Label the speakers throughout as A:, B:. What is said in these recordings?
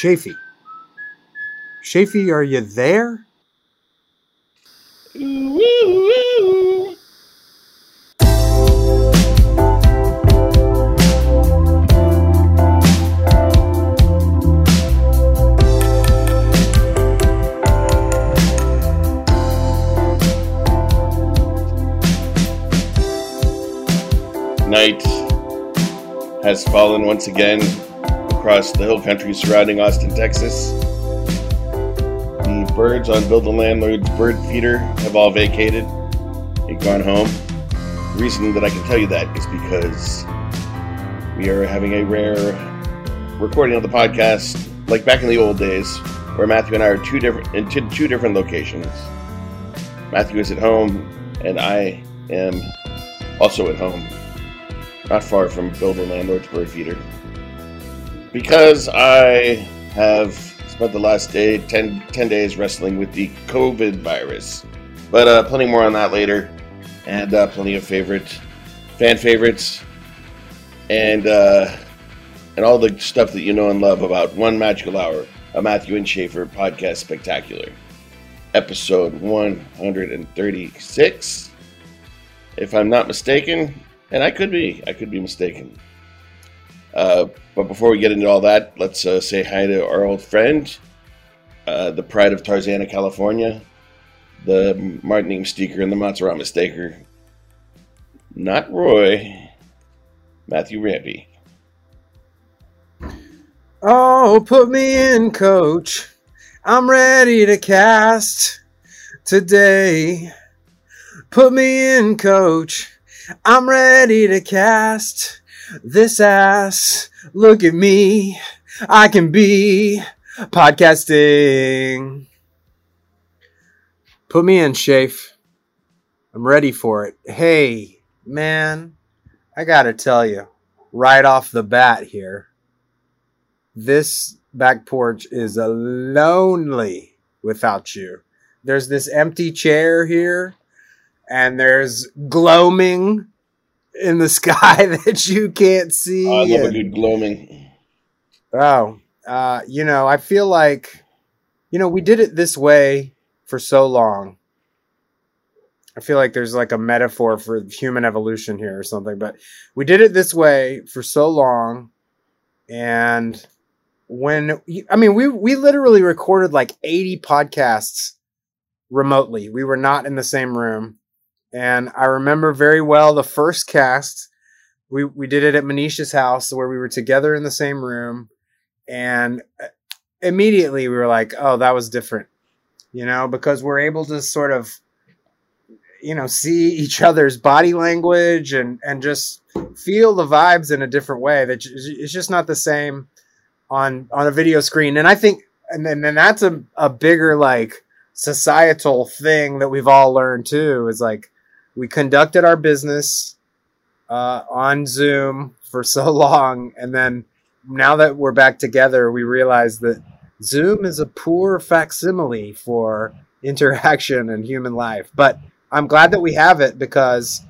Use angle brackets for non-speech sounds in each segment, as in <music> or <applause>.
A: Shafee. Shafee, are you there?
B: Night has fallen once again the hill country surrounding Austin, Texas. The birds on Bill the Landlord's bird feeder have all vacated and gone home. The reason that I can tell you that is because we are having a rare recording of the podcast, like back in the old days, where Matthew and I are two different in two, different locations. Matthew is at home, and I am also at home, not far from Bill the Landlord's bird feeder because I have spent the last day 10, 10 days wrestling with the COVID virus. But uh, plenty more on that later, and uh, plenty of favorite fan favorites, and uh, and all the stuff that you know and love about One Magical Hour, a Matthew and Schaefer podcast spectacular, episode 136, if I'm not mistaken, and I could be, I could be mistaken. Uh, but before we get into all that, let's uh, say hi to our old friend, uh, the pride of Tarzana, California, the Martin Steaker and the Mozzarella Staker. Not Roy, Matthew Rampy.
A: Oh, put me in, coach. I'm ready to cast today. Put me in, coach. I'm ready to cast this ass. Look at me. I can be podcasting. Put me in, Shafe. I'm ready for it. Hey, man, I gotta tell you, right off the bat here, this back porch is a lonely without you. There's this empty chair here, and there's gloaming in the <laughs> sky <laughs> that you can't see.
B: Oh, I love a good gloaming.
A: Oh, uh, you know, I feel like, you know, we did it this way for so long. I feel like there's like a metaphor for human evolution here or something, but we did it this way for so long. And when, I mean, we, we literally recorded like 80 podcasts remotely. We were not in the same room. And I remember very well the first cast. We, we did it at Manisha's house where we were together in the same room and uh, immediately we were like oh that was different you know because we're able to sort of you know see each other's body language and and just feel the vibes in a different way that it's just not the same on on a video screen and i think and then and that's a, a bigger like societal thing that we've all learned too is like we conducted our business uh, on zoom for <laughs> so long and then now that we're back together, we realize that Zoom is a poor facsimile for <laughs> interaction and human life. But I'm glad that we have it because,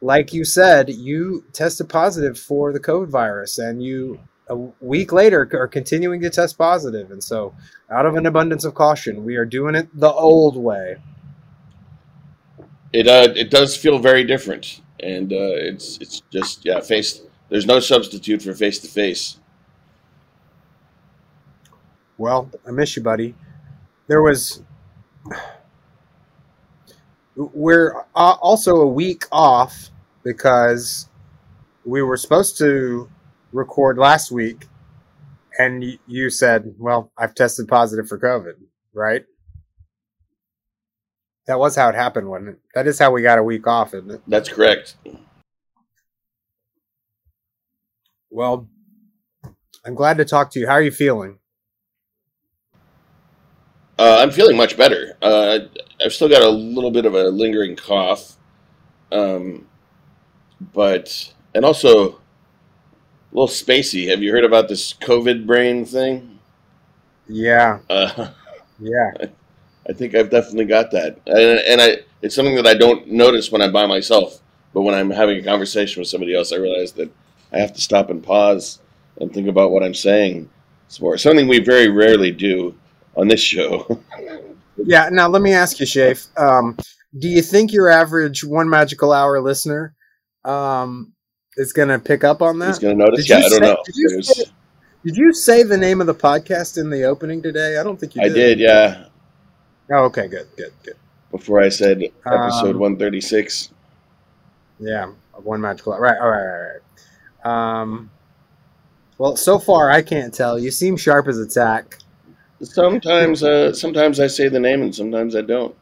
A: like you said, you tested positive for the COVID virus, and you a week later are continuing to test positive. And so, out of an abundance of caution, we are doing it the old way.
B: It uh, it does feel very different, and uh, it's it's just yeah, face. There's no substitute for face to face.
A: Well, I miss you, buddy. There was. We're uh, also a week off because we were supposed to record last week, and you said, "Well, I've tested positive for COVID." Right? That was how it happened, wasn't it? That is how we got a week off, isn't it?
B: That's correct.
A: Well, I'm glad to talk to you. How are you feeling?
B: Uh, I'm feeling much better. Uh, I've still got a little bit of a lingering cough, um, but and also a little spacey. Have you heard about this COVID brain thing?
A: Yeah,
B: Uh, <laughs>
A: yeah.
B: I think I've definitely got that, and, and I it's something that I don't notice when I'm by myself, but when I'm having a conversation with somebody else, I realize that I have to stop and pause and think about what I'm saying, sports. Something we very rarely do on this show. <laughs>
A: yeah. Now let me ask you, Shafe. Um, do you think your average one magical hour listener um, is going to pick up on that?
B: He's going to notice.
A: Did
B: Yeah, I don't
A: say-
B: know.
A: did you say- Did you say the name of the podcast in the opening today? I don't think you
B: I
A: did.
B: did, yeah.
A: Oh, okay, good, good, good.
B: Before I said episode
A: Um,
B: 136.
A: Yeah, one magical. Right, all right, all right. Um, well, so far I can't tell. You seem sharp as a tack.
B: Sometimes, uh, sometimes I say the name and sometimes I don't.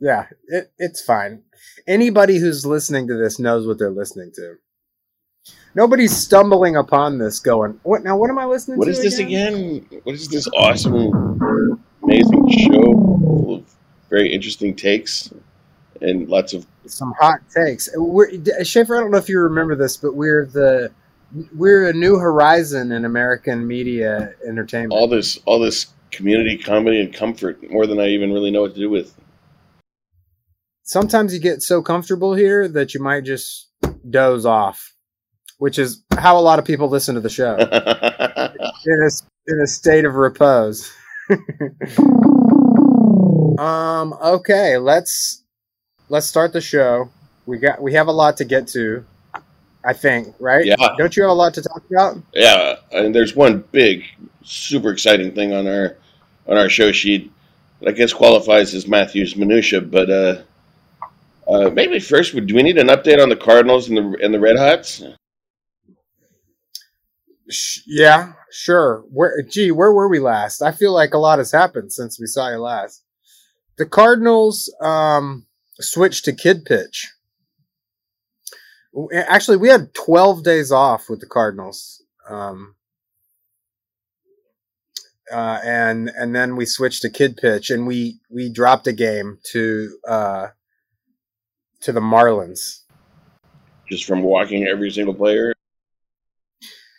A: Yeah, it, it's fine. Anybody who's listening to this knows what they're listening to. Nobody's stumbling upon this going, what now? What am I listening
B: What
A: to?
B: is this again? What is this awesome, amazing show full of very interesting takes and lots of
A: Some hot takes. We're, Schaefer, I don't know if you remember this, but we're the we're a new horizon in American media entertainment.
B: all this, all this community comedy and comfort more than I even really know what to do with.
A: sometimes you get so comfortable here that you might just doze off, which is how a lot of people listen to the show <laughs> in a, in a state of repose. <laughs> um. Okay. Let's let's start the show. We got we have a lot to get to. I think, right?
B: Yeah.
A: Don't you have a lot to talk about?
B: yeah, and there's one big, super exciting thing on our on our show sheet that I guess qualifies as Matthew's minutia, but uh, uh, maybe first, would do we need an update on the Cardinals and the and the Red Hots?
A: Yeah, sure. Where, gee, where were we last? I feel like a lot has happened since we saw you last. The Cardinals um, switched to kid pitch. Actually, we had 12 days off with the Cardinals. Um, uh, and and then we switched to kid pitch, and we we dropped a game to uh, to the Marlins.
B: Just from walking every single player.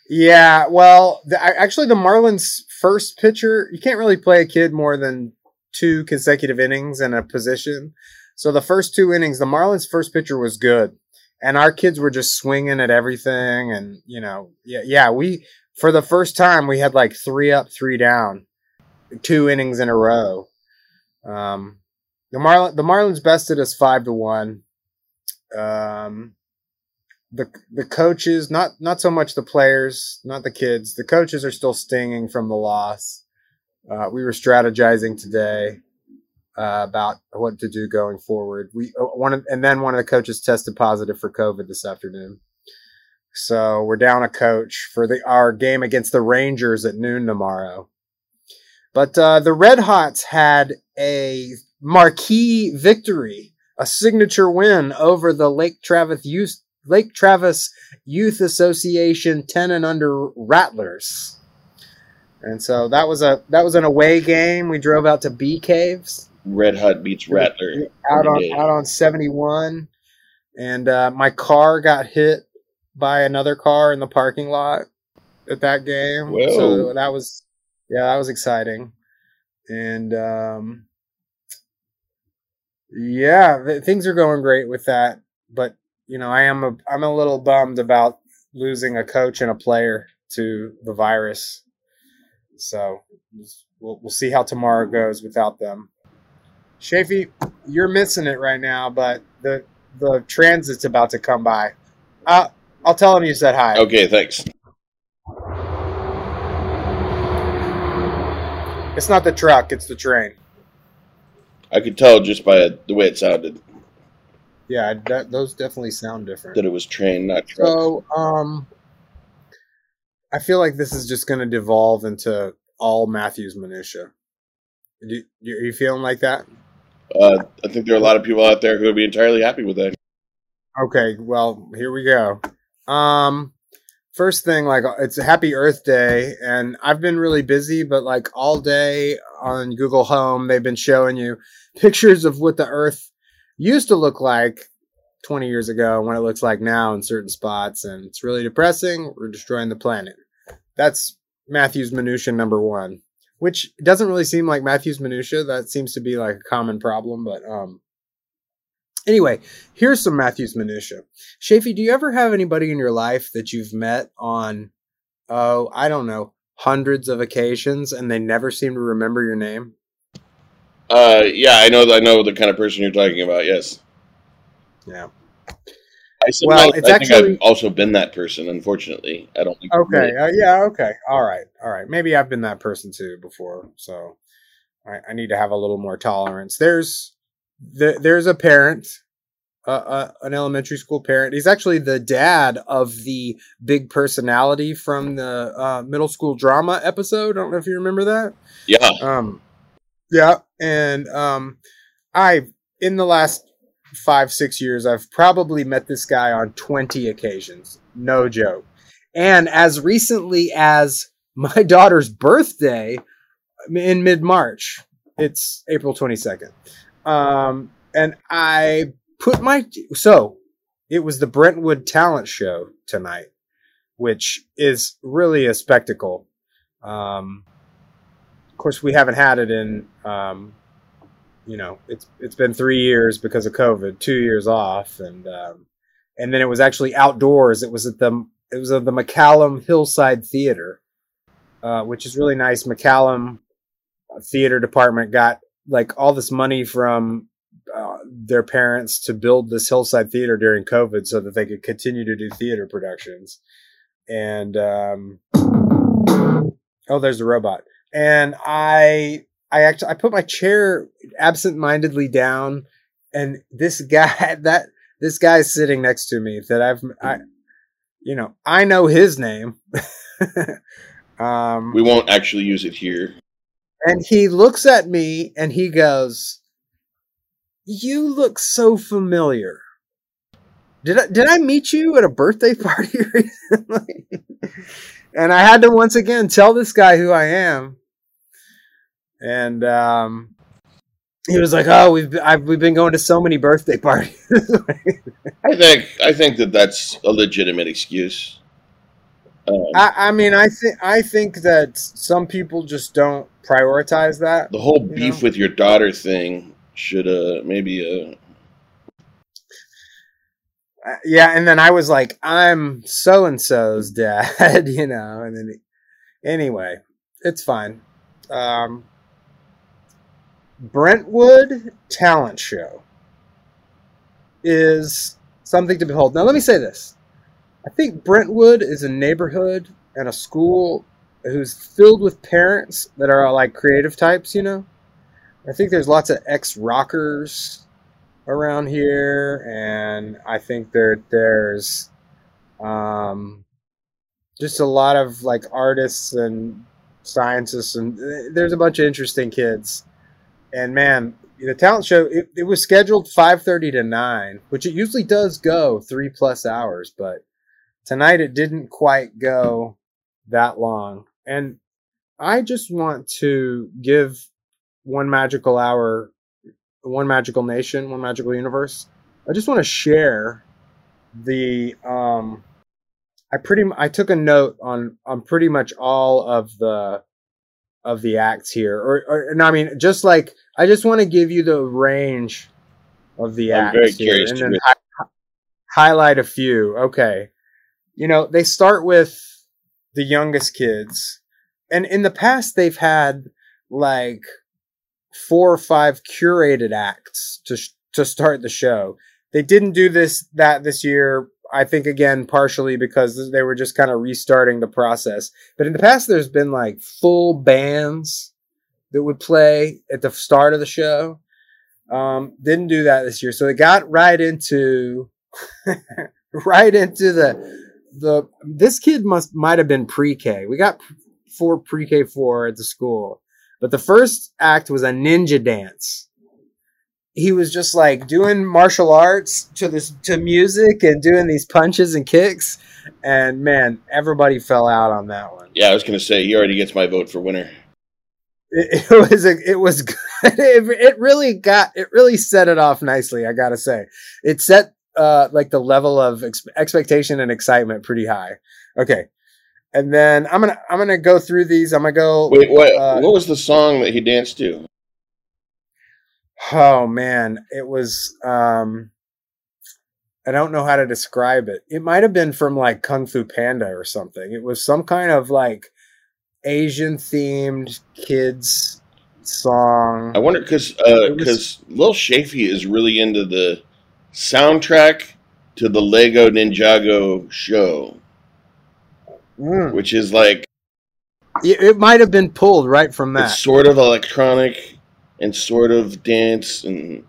A: Yeah, well, the, actually, the Marlins' first pitcher, you can't really play a kid more than two consecutive innings in a position. So the first two innings, the Marlins' first pitcher was good, and our kids were just swinging at everything. And you know, yeah, yeah, we for the first time we had like three up, three down, two innings in a row. Um, the Marlin, the Marlins bested us five to one. Um, the the coaches, not not so much the players, not the kids. The coaches are still stinging from the loss. Uh, we were strategizing today uh, about what to do going forward. We uh, one of, and then one of the coaches tested positive for COVID this afternoon. So we're down a coach for the our game against the Rangers at noon tomorrow. But uh, the Red Hots had a marquee victory, a signature win over the Lake Travis Youth Lake Travis Youth Association 10 and under Rattlers. And so that was a that was an away game. We drove out to Bee Caves
B: Red Hut beats Rattler.
A: out on out on 71 and uh, my car got hit by another car in the parking lot at that game.
B: Whoa.
A: So that was yeah, that was exciting. And um yeah, th- things are going great with that, but you know, I am a I'm a little bummed about losing a coach and a player to the virus. So we'll we'll see how tomorrow goes without them. Shafee, you're missing it right now, but the the transit's about to come by. Uh, I'll tell him you said hi.
B: Okay, thanks.
A: It's not the truck, it's the train.
B: I could tell just by the way it sounded
A: Yeah, that, those definitely sound different.
B: that it was train, not truck.
A: So, um, I feel like this is just going to devolve into all Matthews minutia. Do, you- are you feeling like that?
B: Uh, I think there are a lot of people out there who would be entirely happy with that.
A: Okay, well, here we go. Um first thing like it's a happy earth day and I've been really busy but like all day on Google Home they've been showing you pictures of what the earth used to look like 20 years ago and what it looks like now in certain spots and it's really depressing. We're destroying the planet. That's Matthew's minutia number 1, which doesn't really seem like Matthew's minutia. That seems to be like a common problem, but um Anyway, here's some Matthews minutia. Shafee, do you ever have anybody in your life that you've met on, oh, I don't know, hundreds of occasions and they never seem to remember your name?
B: Uh, yeah, I know. I know the kind of person you're talking about. Yes.
A: Yeah.
B: I sometimes,
A: Well, it's
B: I think
A: actually-
B: I've also been that person. Unfortunately, I don't. Think
A: Okay. Uh, yeah. Okay. All right. All right. Maybe I've been that person too before, so I, I need to have a little more tolerance. There's the, there's a parent, uh, uh, an elementary school parent. He's actually the dad of the big personality from the uh, middle school drama episode. I don't know if you remember that.
B: Yeah.
A: Um, yeah, and um, I in the last five six years, I've probably met this guy on twenty occasions. No joke. And as recently as my <laughs> daughter's birthday in mid March, it's April twenty second. Um, and I put my so it was the Brentwood Talent Show tonight, which is really a spectacle. Um, of course, we haven't had it in, um, you know, it's it's been three years because of COVID, two years off, and um, and then it was actually outdoors. It was at the it was at the McCallum Hillside Theater, uh, which is really nice. McCallum Theater Department got like all this money from uh, their parents to build this hillside theater during COVID so that they could continue to do theater productions. And um, oh, there's the robot. And I, I actually, I put my chair absent-mindedly down, and this <laughs> guy, that this guy's sitting next to me that I've, I, you know, I know his name. <laughs> um,
B: We won't actually use it here.
A: and he looks at me and he goes, "You look so familiar. Did I did I meet you at a birthday party <laughs> recently?" and I had to once again tell this guy who I am. And um, he was like, "Oh, we've been, I've, we've been going to so many birthday <laughs> parties."
B: I think. I think that that's a legitimate excuse. Um,
A: I, I mean, I think I think that some people just don't prioritize that.
B: the whole beef
A: know?
B: with your daughter thing should uh maybe Uh,
A: yeah, and then I was like, I'm so and so's dad, <laughs> you know, and then anyway, it's fine. Um, Brentwood Talent Show is something to behold. Now, let me say this: I think Brentwood is a neighborhood and a school who's filled with parents that are like creative types. You know, I think there's lots of ex rockers around here, and I think there there's um, just a lot of like artists and scientists, and eh, there's a bunch of interesting kids. And man, the talent show it, it was scheduled 5:30 to 9, which it usually does go three plus hours, but tonight it didn't quite go that long. And I just want to give one magical hour one magical nation, one magical universe. I just want to share the um I pretty I took a note on on pretty much all of the of the acts here or, or no I mean just like I just want to give you the range of the
B: I'm
A: acts here and then hi- highlight a few. Okay. You know, they start with the youngest kids and in the past they've had like four or five curated acts to sh- to start the show. They didn't do this that this year. I think again partially because they were just kind of restarting the process. But in the past, there's been like full bands that would play at the start of the show. Um, didn't do that this year, so they got right into <laughs> right into the the. This kid must might have been pre-K. We got four pre-K four at the school. But the first act was a ninja dance. He was just like doing martial arts to this to music and doing these punches and kicks. And man, everybody fell out on that one.
B: Yeah, I was gonna say he already gets my vote for winner.
A: It, <laughs> it was a, it was good. <laughs> It, it really got it really set it off nicely. I gotta say, it set uh like the level of ex- expectation and excitement pretty high. Okay, and then I'm gonna I'm gonna go through these. I'm gonna go.
B: Wait, what?
A: Uh,
B: what was the song that he danced to?
A: Oh man, it was um I don't know how to describe it. It might have been from like Kung Fu Panda or something. It was some kind of like Asian themed kids song.
B: I wonder because because Lil Shafy is really into the soundtrack to the Lego Ninjago show,
A: Mm.
B: which is like
A: It, it might have been pulled right from that.
B: it's sort of electronic and sort of dance and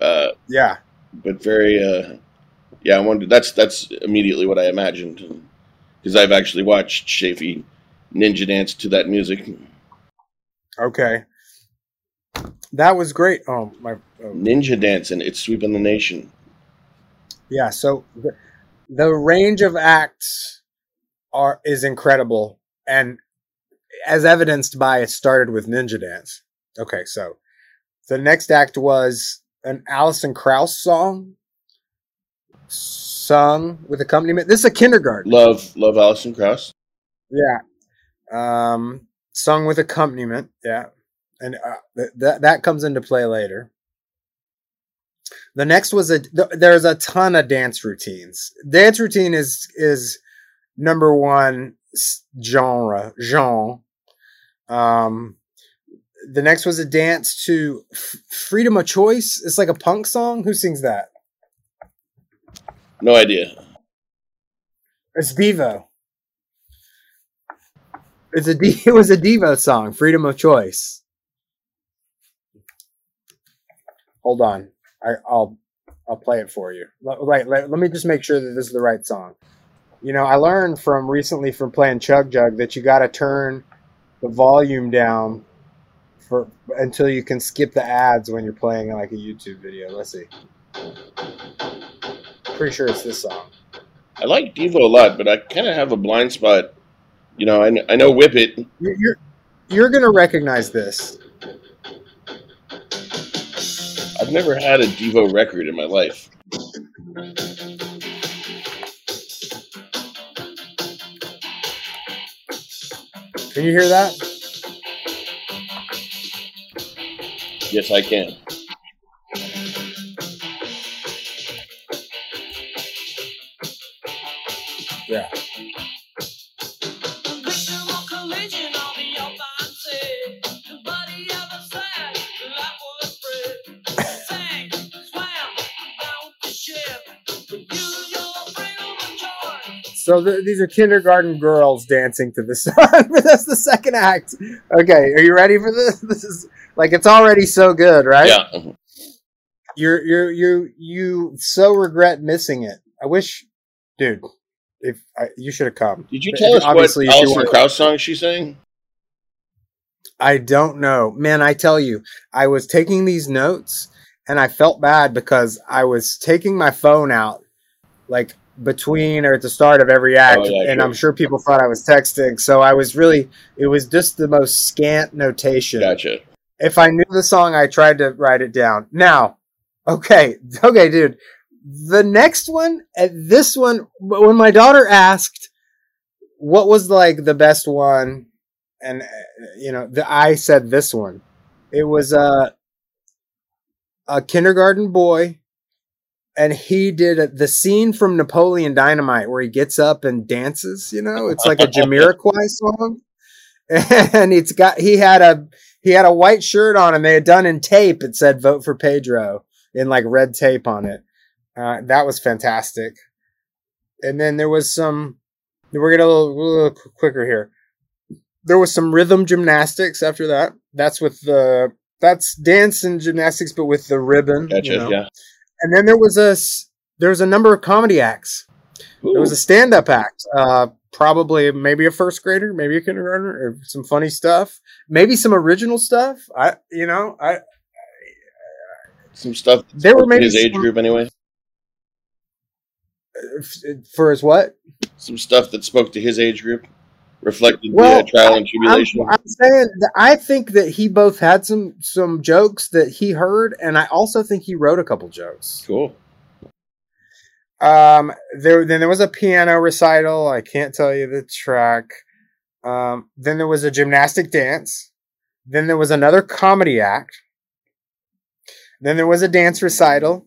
B: uh,
A: yeah.
B: but very uh, yeah. I wonder that's that's immediately what I imagined because I've actually watched Shafy ninja dance to that music.
A: Okay. That was great. Oh my. Oh.
B: Ninja dancing! it's sweeping the nation.
A: Yeah. So the, the range of acts are is incredible, and as evidenced by it started with Ninja Dance. Okay, so the next act was an Alison Krauss song sung with accompaniment. This is a kindergarten.
B: Love love Alison Krauss.
A: Yeah. Um, sung with accompaniment. Yeah. And uh, th- that that comes into play later. The next was a th- there's a ton of dance routines. Dance routine is is number one genre genre. Um, the next was a dance to F- Freedom of Choice. It's like a punk song. Who sings that?
B: No idea.
A: It's Devo. It's a D- <laughs> it was a Devo song, Freedom of Choice. Hold on, I, I'll I'll play it for you. Let, wait, let, let me just make sure that this is the right song. You know, I learned from recently from playing Chug Jug that you got to turn the volume down for until you can skip the ads when you're playing like a YouTube video. Let's see. Pretty sure it's this song.
B: I like Devo a lot, but I kind of have a blind spot. You know, I, I know Whip It.
A: You're you're, you're gonna recognize this.
B: I've never had a Devo record in my life.
A: Can you hear that?
B: Yes, I can.
A: So th- these are kindergarten girls dancing to this <laughs> song. That's the second act. Okay, are you ready for this? <laughs> This is like it's already so good, right?
B: Yeah. Uh-huh.
A: You're you're you you so regret missing it. I wish, dude. If I, you should have come.
B: Did you tell us what
A: Obviously, you
B: Alison Krauss song she sang?
A: I don't know. Man, I tell you, I was taking these notes and I felt bad because I was taking my phone out like between or at the start of every act
B: Oh, yeah,
A: and. I'm sure people thought I was texting. So I was really it was just the most scant notation.
B: Gotcha.
A: If I knew the song, I tried to write it down. Now, okay, <laughs> okay, dude. The next one, uh, this one, when my daughter asked what was like the best one, and uh, you know, the, I said this one. It was a a kindergarten boy, and he did a, the scene from Napoleon Dynamite where he gets up and dances. You know, it's like a <laughs> Jamiroquai song, and it's got he had a he had a white shirt on and they had done in tape it said vote for pedro in like red tape on it uh, that was fantastic and then there was some we're gonna a little, a little quicker here there was some rhythm gymnastics after that that's with the that's dance and gymnastics but with the ribbon
B: Gotcha.
A: you know.
B: Yeah.
A: And then there was a there was a number of comedy acts. There was a stand-up act uh probably maybe a first grader maybe a kindergartner or some funny stuff. Maybe some original stuff. I you know i
B: some stuff. that
A: There were maybe
B: his age
A: some-
B: group anyway.
A: for his what?
B: Some stuff that spoke to his age group, reflected
A: Well,
B: the uh, trial and
A: I'm,
B: tribulation.
A: I'm saying that i think that he both had some some jokes that he heard and i also think he wrote a couple jokes
B: cool.
A: Um, there then there was a piano recital. I can't tell you the track. Um, then there was a gymnastic dance. Then there was another comedy act. Then there was a dance recital.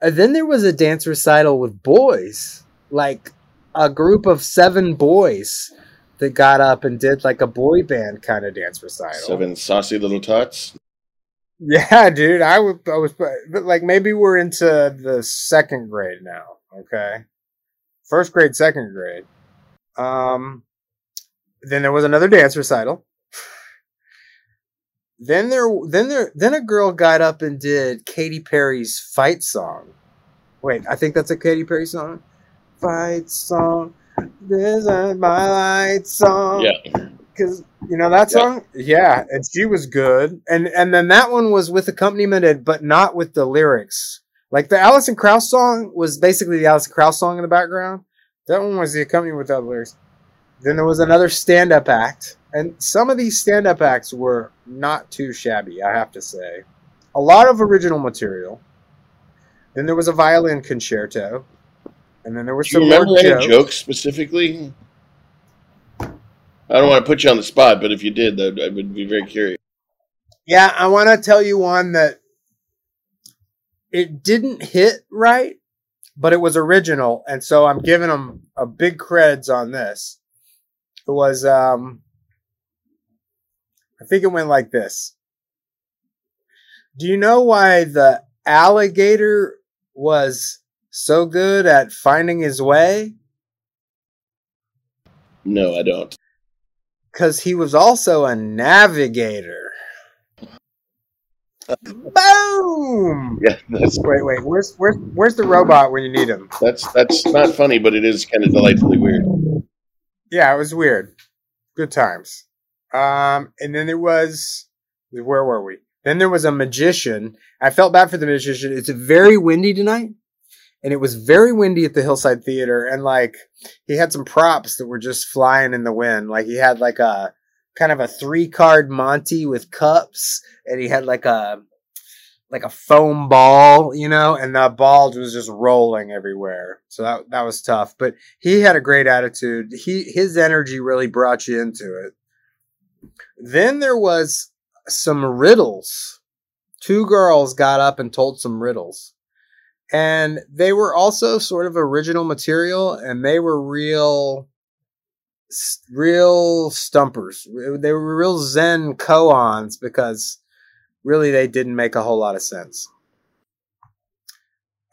A: And then there was a dance recital with boys, like a group of seven boys that got up and did like a boy band kind of dance recital.
B: Seven saucy little tots.
A: Yeah, dude. I was, I was, but like maybe we're into the second grade now. Okay, first grade, second grade. Um, then there was another dance recital. Then there, then there, then a girl got up and did Katy Perry's fight song. Wait, I think that's a Katy Perry song. Fight song. This is my light song.
B: Yeah.
A: Cause you know that song? Yeah, and she was good. And and then that one was with accompaniment, and- but not with the lyrics. Like the Alison Krauss song was basically the Alison Krauss song in the background. That one was the accompaniment without lyrics. Then there was another stand-up act, and some of these stand-up acts were not too shabby, I have to say. A lot of original material. Then there was a violin concerto, and then there was
B: Do you
A: some more
B: remember any
A: jokes.
B: jokes specifically? I don't want to put you on the spot, but if you did, I would be very curious.
A: Yeah, I want to tell you one that it didn't hit right, but it was original, and so I'm giving them a big creds on this. It was, um, I think it went like this. Do you know why the alligator was so good at finding his way?
B: No, I don't.
A: Because he was also a navigator. <laughs> Boom!
B: Yeah, that's
A: Wait, wait. Where's where's where's the robot when you need him?
B: that's that's not funny, but it is kind of delightfully weird.
A: Yeah, it was weird. Good times. Um, and then there was where were we? Then there was a magician. I felt bad for the magician. It's very windy tonight, and it was very windy at the Hillside Theater. And like he had some props that were just flying in the wind. Like he had like a kind of a three card Monty with cups, and he had like a like a foam ball, you know, and the ball was just rolling everywhere. So that that was tough. But he had a great attitude. He his energy really brought you into it. Then there was some riddles. Two girls got up and told some riddles. And they were also sort of original material and they were real real stumpers. They were real zen koans because really they didn't make a whole lot of sense.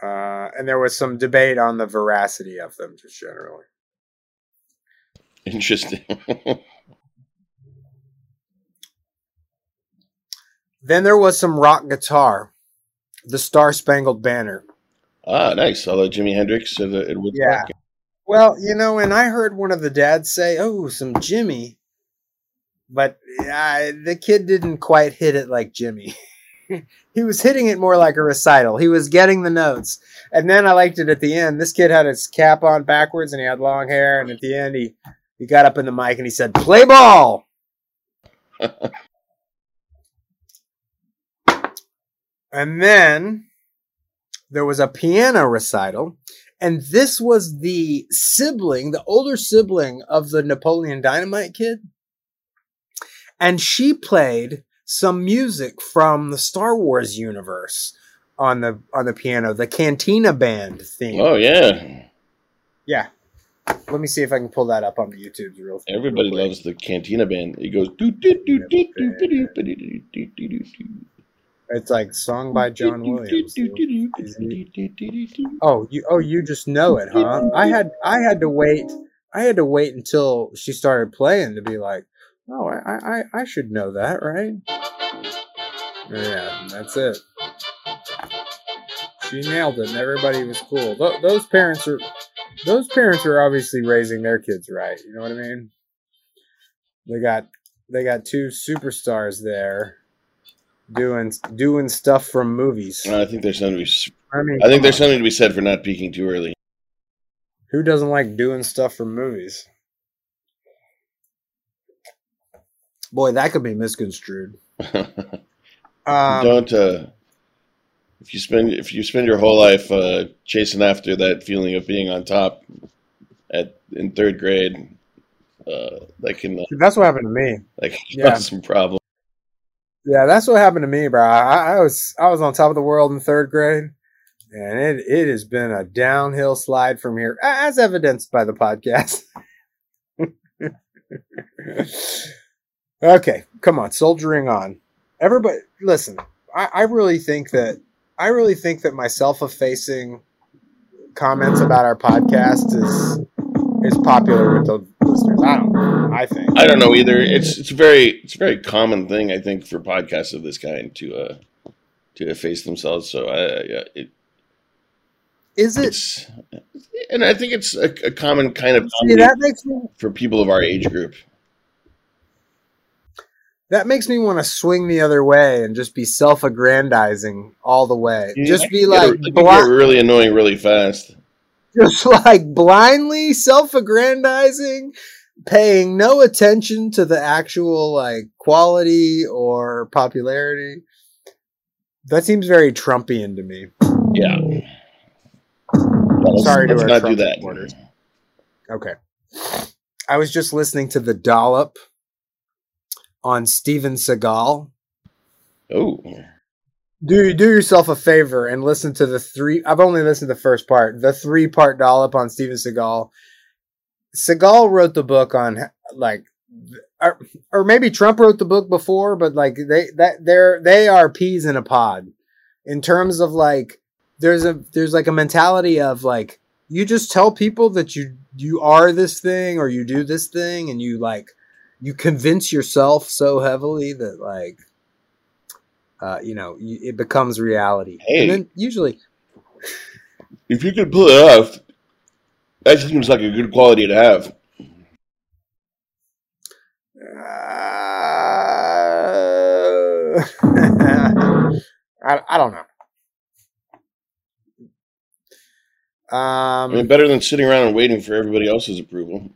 A: Uh, and there was some debate on the veracity of them just generally.
B: Interesting. <laughs>
A: Then there was some rock guitar, the Star Spangled Banner.
B: Ah, nice. Although Jimi Hendrix at, at Woodstock.
A: Yeah. Well, you know, and I heard one of the dads say, "Oh, some Jimmy," but uh, the kid didn't quite hit it like Jimmy. <laughs> he was hitting it more like a recital. He was getting the notes, and then I liked it at the end. This kid had his cap on backwards, and he had long hair, and at the end, he he got up in the mic and he said, "Play ball." <laughs> and then there was a piano recital and this was the sibling, the older sibling of the Napoleon Dynamite kid. And she played some music from the Star Wars universe on the on the piano, the Cantina Band theme.
B: Oh yeah,
A: Yeah. Let me see if I can pull that up on the YouTube real
B: everybody
A: real
B: loves the Cantina Band. It goes. doo, doo, doo, doo, doo, doo, doo, doo, doo, doo, doo, doo, doo.
A: It's like song by John Williams. <laughs> oh, you oh you just know it, huh? I had I had to wait. I had to wait until she started playing to be like, oh, I I I should know that, right? Yeah, that's it. She nailed it, and everybody was cool. Th- those parents are those parents are obviously raising their kids right. You know what I mean? They got they got two superstars there doing doing stuff from movies.
B: I think there's something. To be,
A: I mean,
B: I think there's
A: on.
B: something to be said for not peaking too early.
A: Who doesn't like doing stuff from movies? Boy, that could be misconstrued. <laughs> Um,
B: Don't. Uh, if you spend if you spend your whole life uh, chasing after that feeling of being on top at in third grade, uh, that can uh,
A: that's what happened to me.
B: that can
A: Yeah.
B: cause some problems.
A: Yeah, that's what happened to me, bro. I, I was I was on top of the world in third grade, and it it has been a downhill slide from here, as evidenced by the podcast. <laughs> okay, come on, soldiering on. Everybody, listen. I, I really think that I really think that my self-effacing comments about our podcast is is popular with the listeners. I don't. know. I think.
B: I don't know either. It's it's very it's a very common thing I think for podcasts of this kind to uh to efface themselves. So I yeah, it,
A: Is it?
B: it's and I think it's a, a common kind of
A: See, that makes me
B: for people of our age group.
A: that makes me want to swing the other way and just be self-aggrandizing all the way. Just be like,
B: can get
A: bli-
B: really annoying really fast.
A: Just <laughs> like blindly self-aggrandizing, paying no attention to the actual like quality or popularity. That seems very Trumpian to me.
B: Yeah. Let's-
A: Sorry to
B: let's
A: our
B: not
A: Trump
B: do that.
A: supporters. Okay. I was just listening to the dollop on Steven Seagal.
B: Oh,
A: Do do yourself a favor and listen to the three. I've only listened to the first part, the three part dollop on Steven Seagal. Seagal wrote the book on like, or, or maybe Trump wrote the book before, but like they that they're they are peas in a pod in terms of like there's a there's like a mentality of like you just tell people that you you are this thing or you do this thing and you like you convince yourself so heavily that like uh, you know you, it becomes reality
B: Hey.
A: and then usually
B: if you could pull it off, that seems like a good quality to have.
A: uh, <laughs> I, I don't know
B: I
A: um
B: mean, better than sitting around and waiting for everybody else's approval.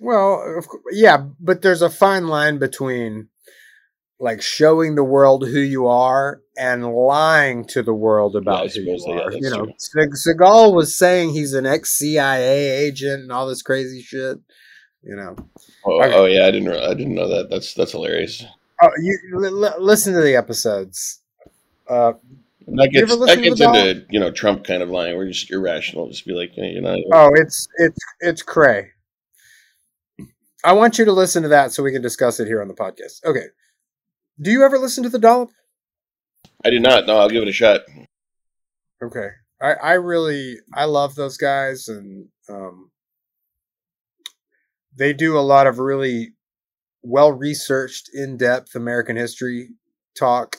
A: Well, of yeah, but there's a fine line between like showing the world who you are and lying to the world
B: Yeah,
A: about who you
B: yeah,
A: are. you know,
B: true.
A: Seagal was saying he's an ex CIA agent and all this crazy shit. You know,
B: Oh,
A: Okay.
B: oh yeah, I didn't. I didn't know that. That's that's hilarious.
A: oh, you l- listen to the episodes. Uh,
B: That gets that gets into you know Trump kind of lying, you're just irrational. Just be like, you know,
A: oh, it's it's it's cray. I want you to listen to that so we can discuss it here on the podcast. Okay. Do you ever listen to the dollop?
B: I do not. No, I'll give it a shot.
A: Okay. I, I really I love those guys and um they do a lot of really well researched, in depth American history talk.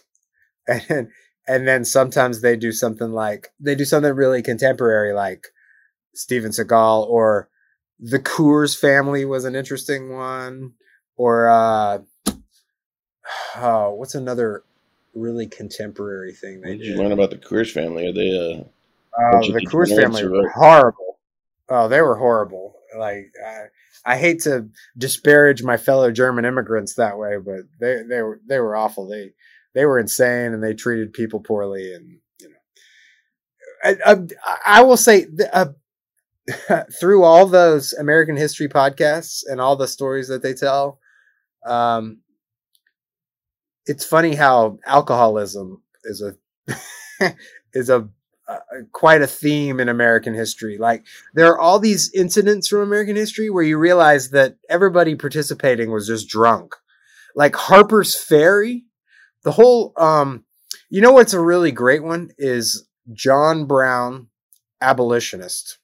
A: <laughs> And and then sometimes they do something like they do something really contemporary like Steven Seagal or the Coors family was an interesting one. Or uh oh, what's another really contemporary thing they
B: did you
A: did?
B: learn about the Coors family? Are they? Uh,
A: Oh, the Coors family were horrible. Oh, they were horrible. Like I, I hate to disparage my fellow German immigrants that way, but they they were they were awful. They they were insane and they treated people poorly, and you know, I I, I will say uh, <laughs> through all those American history podcasts and all the stories that they tell, um, it's funny how alcoholism is a <laughs> is a uh, quite a theme in American history. Like there are all these incidents from American history where you realize that everybody participating was just drunk. Like Harper's Ferry, the whole um you know what's a really great one is John Brown abolitionist.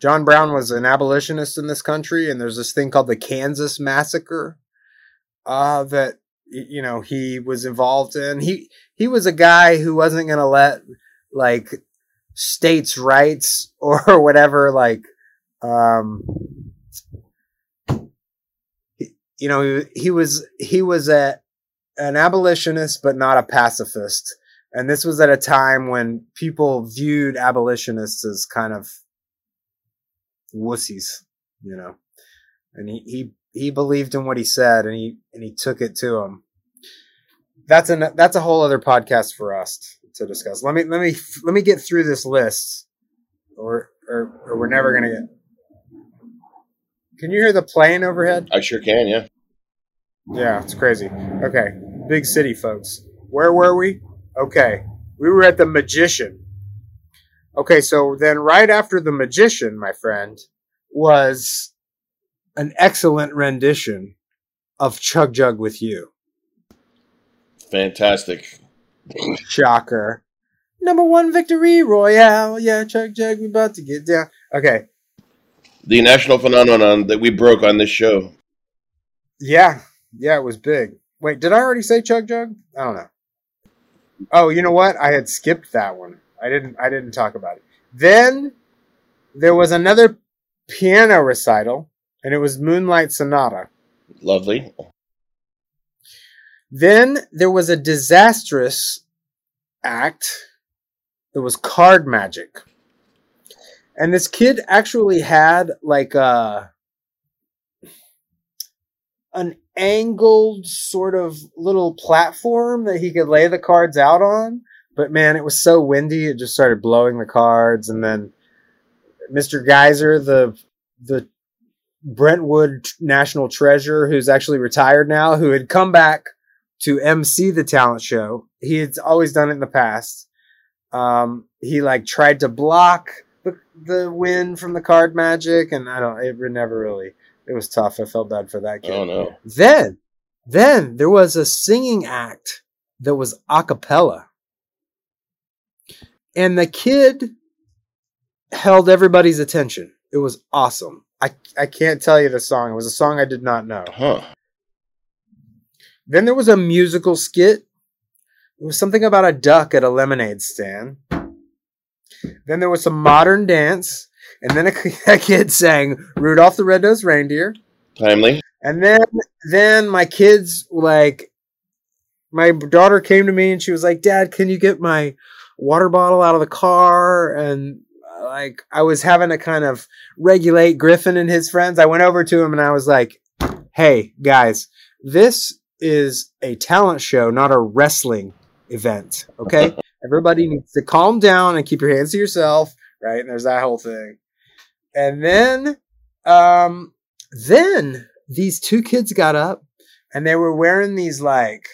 A: John Brown was an abolitionist in this country and there's this thing called the Kansas massacre uh that you know he was involved in. He he was a guy who wasn't going to let like states' rights <laughs> or whatever like um you know he, he was he was a an abolitionist but not a pacifist and this was at a time when people viewed abolitionists as kind of wussies you know and he he he believed in what he said and he and he took it to him that's an that's a whole other podcast for us to discuss. Let me let me let me get through this list, or or, or we're never gonna get. Can you hear the plane overhead?
B: I sure can. Yeah.
A: Yeah, it's crazy. Okay, big city, folks. Where were we? Okay, we were at the Magician. Okay, so then right after the Magician, my friend, was an excellent rendition of Chug Jug with You.
B: Fantastic.
A: Shocker. Number one victory royale. Yeah, Chug Jug, we about to get down. Okay.
B: The national phenomenon that we broke on this show.
A: Yeah. Yeah, it was big. Wait, did I already say Chug Jug? I don't know. Oh, you know what? I had skipped that one. I didn't I didn't talk about it. Then there was another piano recital, and it was Moonlight Sonata.
B: Lovely.
A: Then there was a disastrous act. It was card magic. And this kid actually had like a an angled sort of little platform that he could lay the cards out on. But man, it was so windy, it just started blowing the cards. And then Mr. Geyser, the the Brentwood National Treasure, who's actually retired now, who had come back to MC the talent show. He had always done it in the past. Um, he like tried to block the, the win from the card magic, and I don't. It never really. It was tough. I felt bad for that kid.
B: Oh no.
A: Then, then there was a singing act that was a cappella. And the kid held everybody's attention. It was awesome. I, I can't tell you the song. It was a song I did not know.
B: Huh.
A: Then there was a musical skit. It was something about a duck at a lemonade stand. Then there was some modern dance. And then a, <laughs> a kid sang Rudolph the Red-Nosed Reindeer.
B: Timely.
A: And then then my kids like my daughter came to me and she was like, "Dad, can you get my water bottle out of the car?" And like I was having to kind of regulate Griffin and his friends. I went over to him and I was like, "Hey, guys, this is a talent show, not a wrestling event, okay? <laughs> Everybody needs to calm down and keep your hands to yourself, right? And there's that whole thing. And then um then these two kids got up and they were wearing these like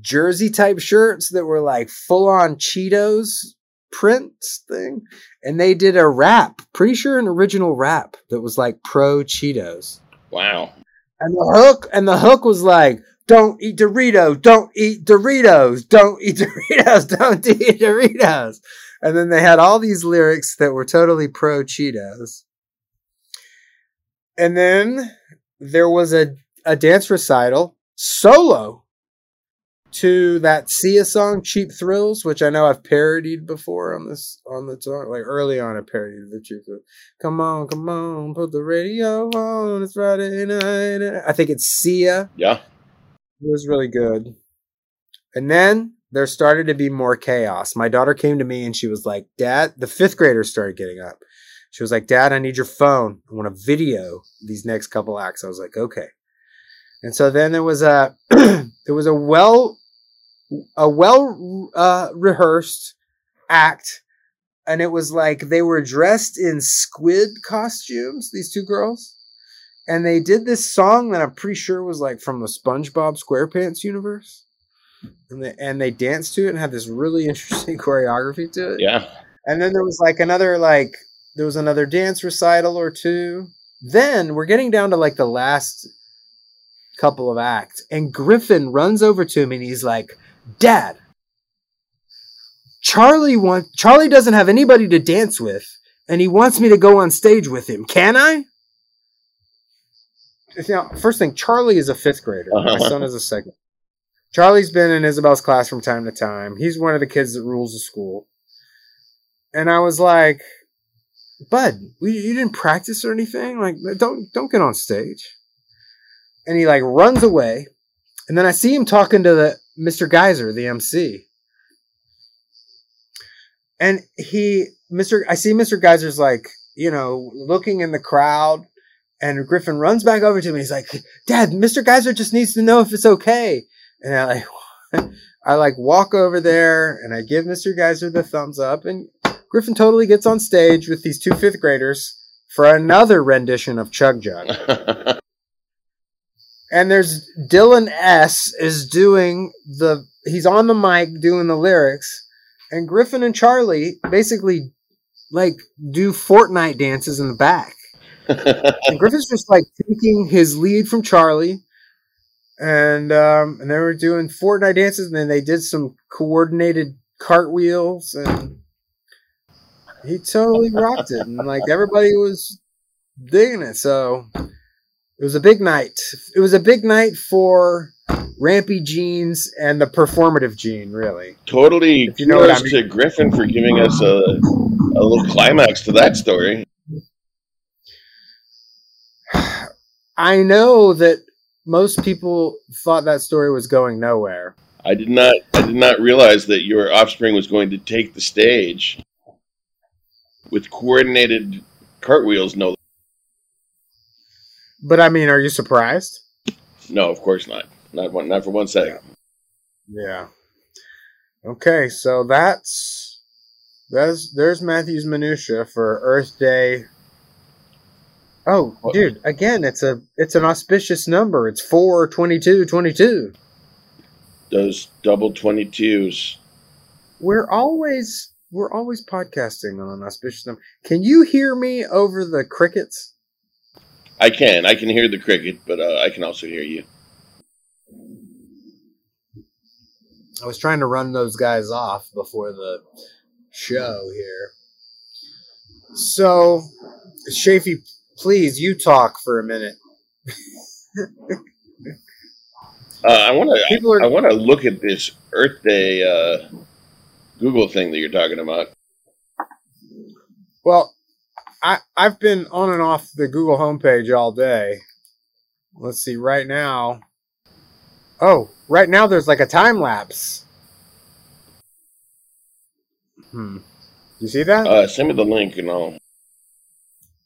A: jersey type shirts that were like full on Cheetos prints thing. And they did a rap, pretty sure an original rap that was like pro Cheetos.
B: Wow.
A: And the hook and the hook was like, don't eat Doritos, don't eat Doritos, don't eat <laughs> Doritos, don't eat Doritos. And then they had all these lyrics that were totally pro Cheetos. And then there was a, a dance recital solo to that Sia song "Cheap Thrills," which I know I've parodied before on this on the song. Like early on, I parodied the Cheap Thrills. Come on, come on, put the radio on. It's Friday night. I think it's Sia.
B: Yeah.
A: It was really good. And then there started to be more chaos. My daughter came to me and she was like, Dad, the fifth graders started getting up. She was like, Dad, I need your phone. I want to video these next couple acts. I was like, okay. And so then there was a <clears throat> there was a well a well uh, rehearsed act, and it was like they were dressed in squid costumes. These two girls, and they did this song that I'm pretty sure was like from the SpongeBob SquarePants universe. And they, and they danced to it and had this really <laughs> interesting choreography to it.
B: Yeah.
A: And then there was like another like there was another dance recital or two. Then we're getting down to like the last couple of acts, and Griffin runs over to me and he's like, "Dad, Charlie want Charlie doesn't have anybody to dance with, and he wants me to go on stage with him. Can I?" Now, first thing, Charlie is a fifth grader. My
B: Uh-huh.
A: son is a second. Charlie's been in Isabel's class from time to time. He's one of the kids that rules the school. And I was like, Bud, we, you didn't practice or anything. Like, don't don't get on stage. And he like runs away, and then I see him talking to the Mr. Geyser, the MC. And he, Mr. I see Mr. Geyser's like, you know, looking in the crowd, and Griffin runs back over to me. He's like, Dad, Mr. Geyser just needs to know if it's okay. And I like, <laughs> I like walk over there, and I give Mr. Geyser the thumbs up, and Griffin totally gets on stage with these two fifth graders for another rendition of Chug Jug. <laughs> And there's Dylan S is doing the he's on the mic doing the lyrics, and Griffin and Charlie basically like do Fortnite dances in the back. <laughs> and Griffin's just like taking his lead from Charlie, and um, and they were doing Fortnite dances, and then they did some coordinated cartwheels, and he totally rocked it, and like everybody was digging it. So it was a big night. It was a big night for Rampy Jeans and the performative gene, really.
B: totally
A: If you know what I
B: kudos to Griffin for giving us a, a little climax to that story. <sighs>
A: I know that most people thought that story was going nowhere.
B: I did not I did not realize that your offspring was going to take the stage with coordinated cartwheels. No,
A: But I mean, are you surprised?
B: no, of course not. Not one, not for one second.
A: Yeah. Okay, so that's that's there's Matthew's minutia for Earth Day. Oh,
B: What?
A: dude, again, it's a it's an auspicious number. It's 4 22 22.
B: Those double twenty twos.
A: We're always we're always podcasting on an auspicious number. Can you hear me over the crickets?
B: I can I can hear the cricket, but uh, I can also hear you.
A: I was trying to run those guys off before the show here. So, Shafi, please, you talk for a minute.
B: Uh, I want to
A: People are
B: I want to look at this Earth Day uh, Google thing that you're talking about.
A: well. I I've been on and off the Google homepage all day. Let's see. Right now, oh, right now there's like a time lapse. Hmm. You see that?
B: Uh, send me the link and I'll.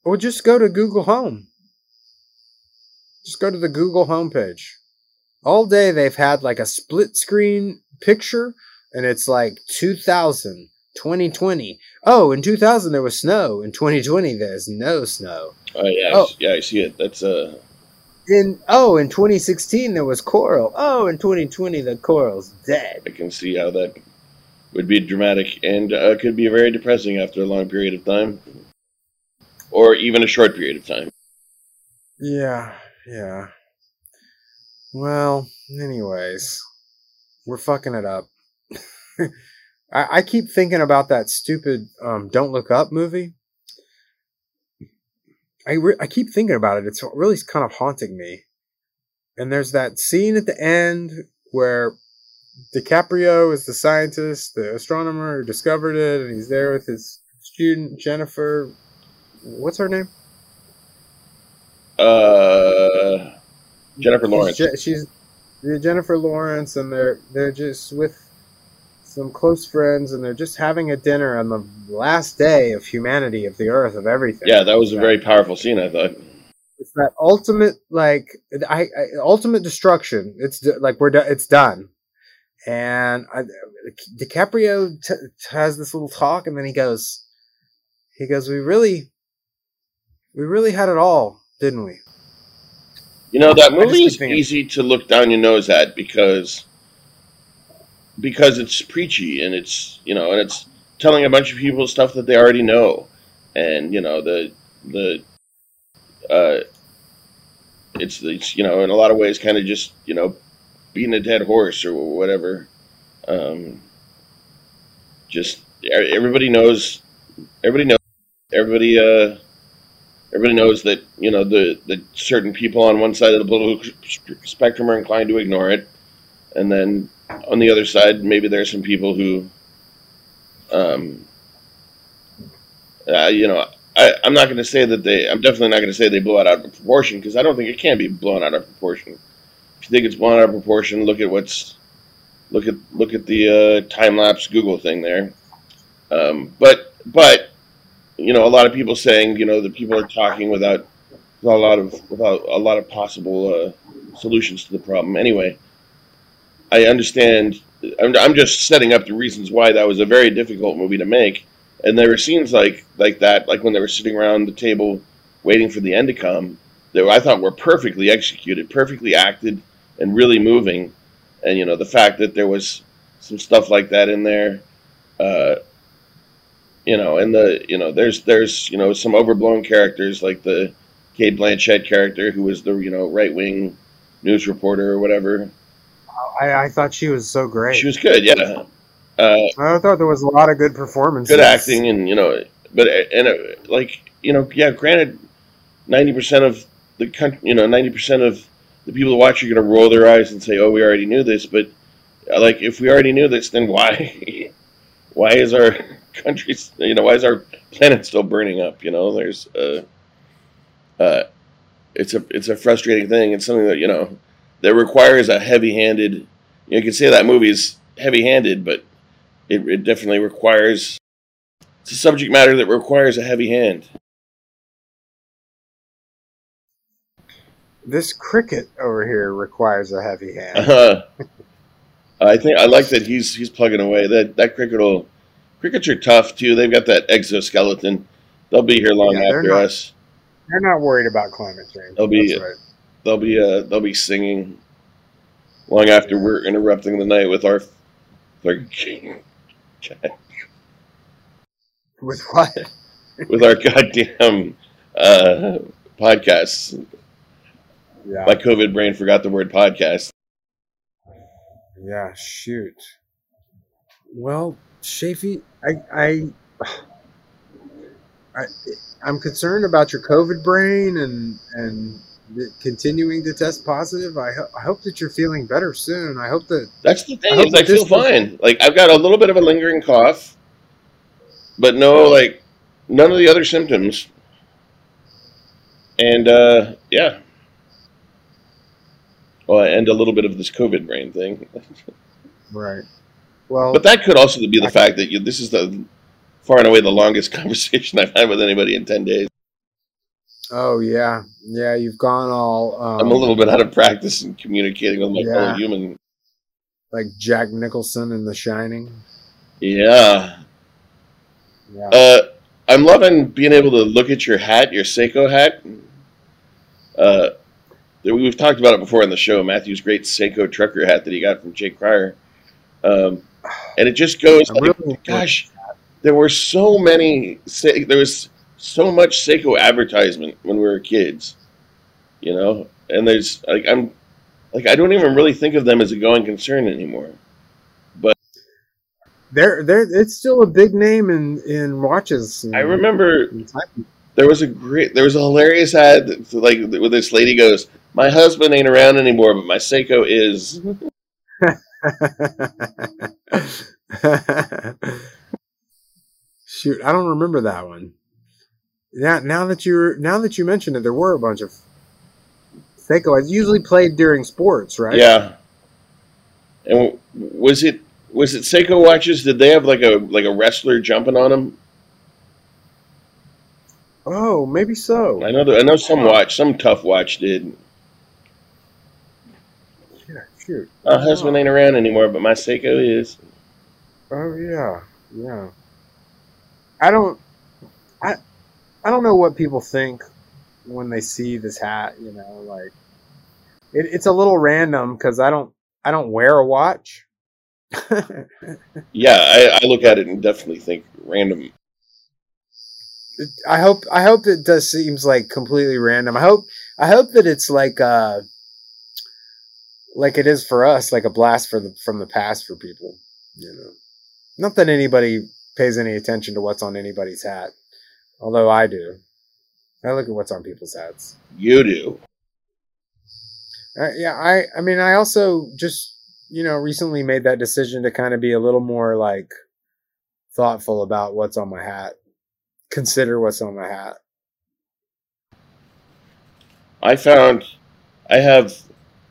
A: Well, just go to Google Home. Just go to the Google homepage. All day they've had like a split screen picture, and it's like 2000, 2020. Oh, in 2000 there was snow. In 2020 there's no snow.
B: Uh, yeah,
A: Oh.
B: yeah, I see it. That's uh,
A: In oh, in 2016 there was coral. Oh, in 2020 the coral's dead.
B: I can see how that would be dramatic and uh, could be very depressing after a long period of time, or even a short period of time.
A: Yeah, yeah. Well, anyways, we're fucking it up. <laughs> I, I keep thinking about that stupid um, "Don't Look Up" movie. I re- I keep thinking about it. It's really kind of haunting me. And there's that scene at the end where DiCaprio is the scientist, the astronomer who discovered it, and he's there with his student Jennifer. What's her name?
B: Uh, Jennifer Lawrence.
A: She's yeah, Jennifer Lawrence, and they're they're just with some close friends, and they're just having a dinner on the last day of humanity, of the earth, of everything.
B: Yeah, that was a very powerful scene. I thought.
A: It's that ultimate like I, I ultimate destruction. It's like we're do- it's done, and I, DiCaprio t- has this little talk, and then he goes, he goes, we really, we really had it all, didn't we?
B: You know that movie is easy to look down your nose at because because it's preachy and it's you know and it's telling a bunch of people stuff that they already know, and you know the the uh, it's it's you know in a lot of ways kind of just you know beating a dead horse or whatever. Um, just everybody knows, everybody knows, everybody uh, everybody knows that you know the the certain people on one side of the political spectrum are inclined to ignore it, and then on the other side, maybe there are some people who, um, uh, you know, I, I'm not going to say that they. I'm definitely not going to say they blow it out of proportion because I don't think it can be blown out of proportion. If you think it's blown out of proportion, look at what's look at look at the uh, time lapse Google thing there. Um, but but you know, a lot of people saying you know that people are talking without without a lot of without a lot of possible uh, solutions to the problem. Anyway, I understand. I'm, I'm just setting up the reasons why that was a very difficult movie to make. And there were scenes like like that, like when they were sitting around the table waiting for the end to come, that I thought were perfectly executed, perfectly acted, and really moving. And you know, the fact that there was some stuff like that in there, uh, you know, and the you know, there's there's you know some overblown characters like the Cate Blanchett character, who was the you know right wing news reporter or whatever.
A: I, I thought she was so great.
B: She was good, yeah. Uh,
A: I thought there was a lot of good performances.
B: good acting, and you know, but and uh, like you know, yeah. Granted, ninety percent of the country, you know, ninety percent of the people who watch are going to roll their eyes and say, "Oh, we already knew this." But uh, like, if we already knew this, then why, <laughs> why is our <laughs> country, you know, why is our planet still burning up? You know, there's, uh, uh, it's a it's a frustrating thing. It's something that you know that requires a heavy-handed. You, know, you can say that movie's heavy-handed, but it, it definitely requires. It's a subject matter that requires a heavy hand.
A: This cricket over here requires a heavy hand. <laughs>
B: Uh, I think I like that he's he's plugging away. That that cricket will. Crickets are tough too. They've got that exoskeleton. They'll be here long
A: Yeah,
B: after
A: not-
B: us.
A: They're not worried about climate change.
B: They'll be-
A: right.
B: They'll be uh, they'll be singing long after we're interrupting the night with our. With our <laughs>
A: With what?
B: with our goddamn uh, podcasts.
A: Yeah.
B: My COVID brain forgot the word podcast.
A: Yeah, shoot. Well, Shafi, I, I, I, I'm concerned about your COVID brain and and continuing to test positive. I, ho- I hope that you're feeling better soon. I hope that
B: That's the thing.
A: I
B: is I feel fine. Like I've got a little bit of a lingering cough, but no, like none of the other symptoms. And uh, yeah, well, and a little bit of this COVID brain thing. <laughs>
A: right. Well,
B: But that could also be the fact that you, this is the far and away the longest <laughs> conversation I've had with anybody in ten days.
A: Oh yeah, yeah. You've gone all. Um,
B: I'm a little bit out of practice in communicating with my
A: Yeah.
B: fellow human.
A: like Jack Nicholson in The Shining.
B: Yeah.
A: Yeah.
B: Uh, I'm loving being able to look at your hat, your Seiko hat. Uh, we've talked about it before on the show. Matthew's great Seiko trucker hat that he got from Jake Pryor, um, and it just goes like,
A: really
B: gosh, there were so many. There was so much Seiko advertisement when we were kids, you know. And there's like I'm like I don't even really think of them as a going concern anymore.
A: But they're, they're, it's still a big name in, in watches. and-
B: I remember There was a great, there was a hilarious ad, that, like where this lady goes, "My husband ain't around anymore, but my Seiko is." <laughs>
A: Shoot, I don't remember that one. Now, now that you now that you mentioned it, there were a bunch of Seiko. It's usually played during sports, right?
B: Yeah. And was it was it Seiko watches? Did they have like a like a wrestler jumping on them?
A: Oh, maybe so.
B: I know that I know some watch, some tough watch did.
A: Yeah, shoot.
B: My husband ain't around anymore, but my Seiko is.
A: Oh yeah, yeah. I don't, I don't know what people think when they see this hat. You know, like it, it's a little random because I don't, I don't wear a watch.
B: Yeah, I, I look at it and definitely think random.
A: I hope, I hope it does seems like completely random. I hope, I hope that it's like, uh, like it is for us, like a blast for the from the past for people. You know, not that anybody pays any attention to what's on anybody's hat, although I do. I look at what's on people's hats.
B: You do.
A: Uh, yeah, I I mean I also just you know recently made that decision to kind of be a little more like thoughtful about what's on my hat. Consider what's on my hat.
B: I found I have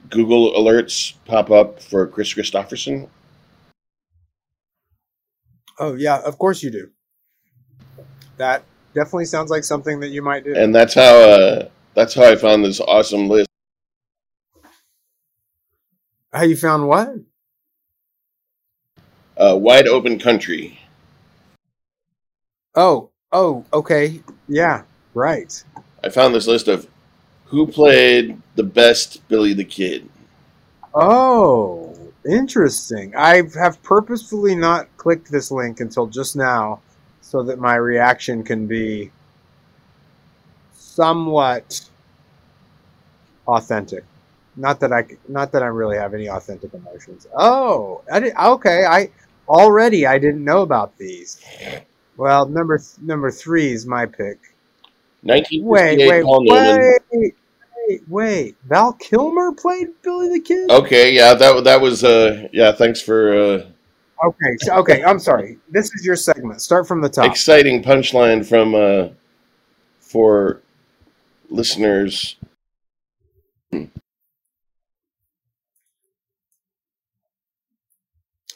B: Google alerts pop up for Kris Kristofferson.
A: Oh yeah, of course you do. That definitely sounds like something that you might do.
B: and that's how uh, that's how I found this awesome list.
A: How you found what?
B: Uh, Wide Open Country.
A: Oh, oh, okay. Yeah, right.
B: I found this list of who played the best Billy the Kid.
A: Oh, interesting. I have purposefully not clicked this link until just now so that my reaction can be somewhat authentic. Not that I, not that I really have any authentic emotions. Oh, I did, okay. I already I didn't know about these. Well, number th- number three is my pick.
B: 1958
A: Wait, wait,
B: Paul
A: wait, wait, wait. Val Kilmer played Billy the Kid.
B: Okay, yeah, that that was uh yeah, thanks for uh
A: Okay, so, okay. I'm sorry. This is your segment. Start from the top.
B: exciting punchline from uh for listeners.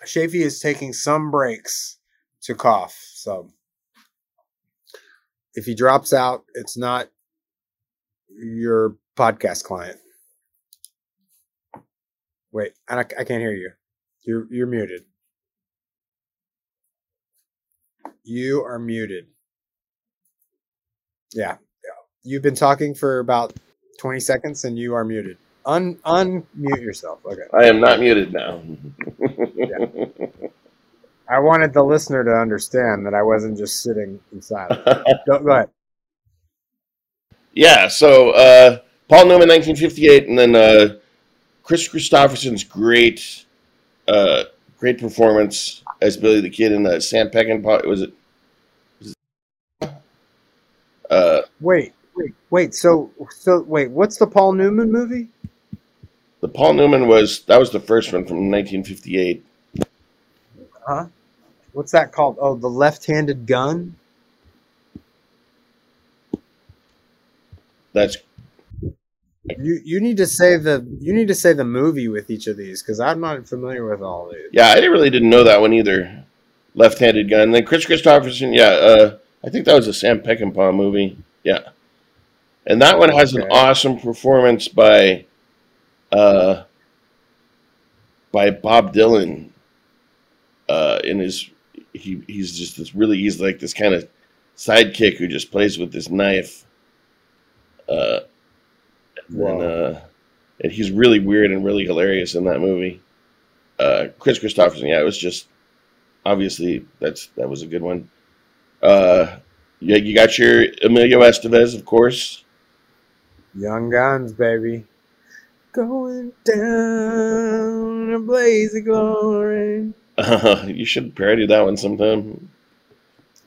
A: Shafi is taking some breaks to cough. So if he drops out, it's not your podcast client. Wait, I, I can't hear you. You're you're muted. You are muted. Yeah, yeah. You've been talking for about twenty seconds, and you are muted. Un unmute yourself. Okay.
B: I am not muted now.
A: I wanted the listener to understand that I wasn't just sitting inside. <laughs> Go, go ahead.
B: yeah, so uh Paul Newman 1958 and then uh Kris Kristofferson's great uh great performance as Billy the Kid in the Sam Peckinpah was it was it- uh
A: Wait, wait, wait. So, so wait. What's the Paul Newman movie?
B: the Paul Newman was that was the first one from 1958.
A: Huh? What's that called? Oh, the left-handed gun.
B: That's
A: You you need to say the you need to say the movie with each of these because I'm not familiar with all of these.
B: Yeah, I really didn't know that one either. Left-handed gun. Then Kris Kristofferson. Yeah, uh, I think that was a Sam Peckinpah movie. Yeah, and that one has an awesome performance by, uh, by Bob Dylan. Uh, in his, he he's just this really he's like this kind of sidekick who just plays with this knife. Uh, and, uh, and he's really weird and really hilarious in that movie uh, Kris Kristofferson. Yeah, it was just obviously that's that was a good one. Uh, yeah, you got your Emilio Estevez, of course.
A: Young Guns, baby. Going down in a blaze of glory.
B: Uh, <laughs> you should parody that one sometime.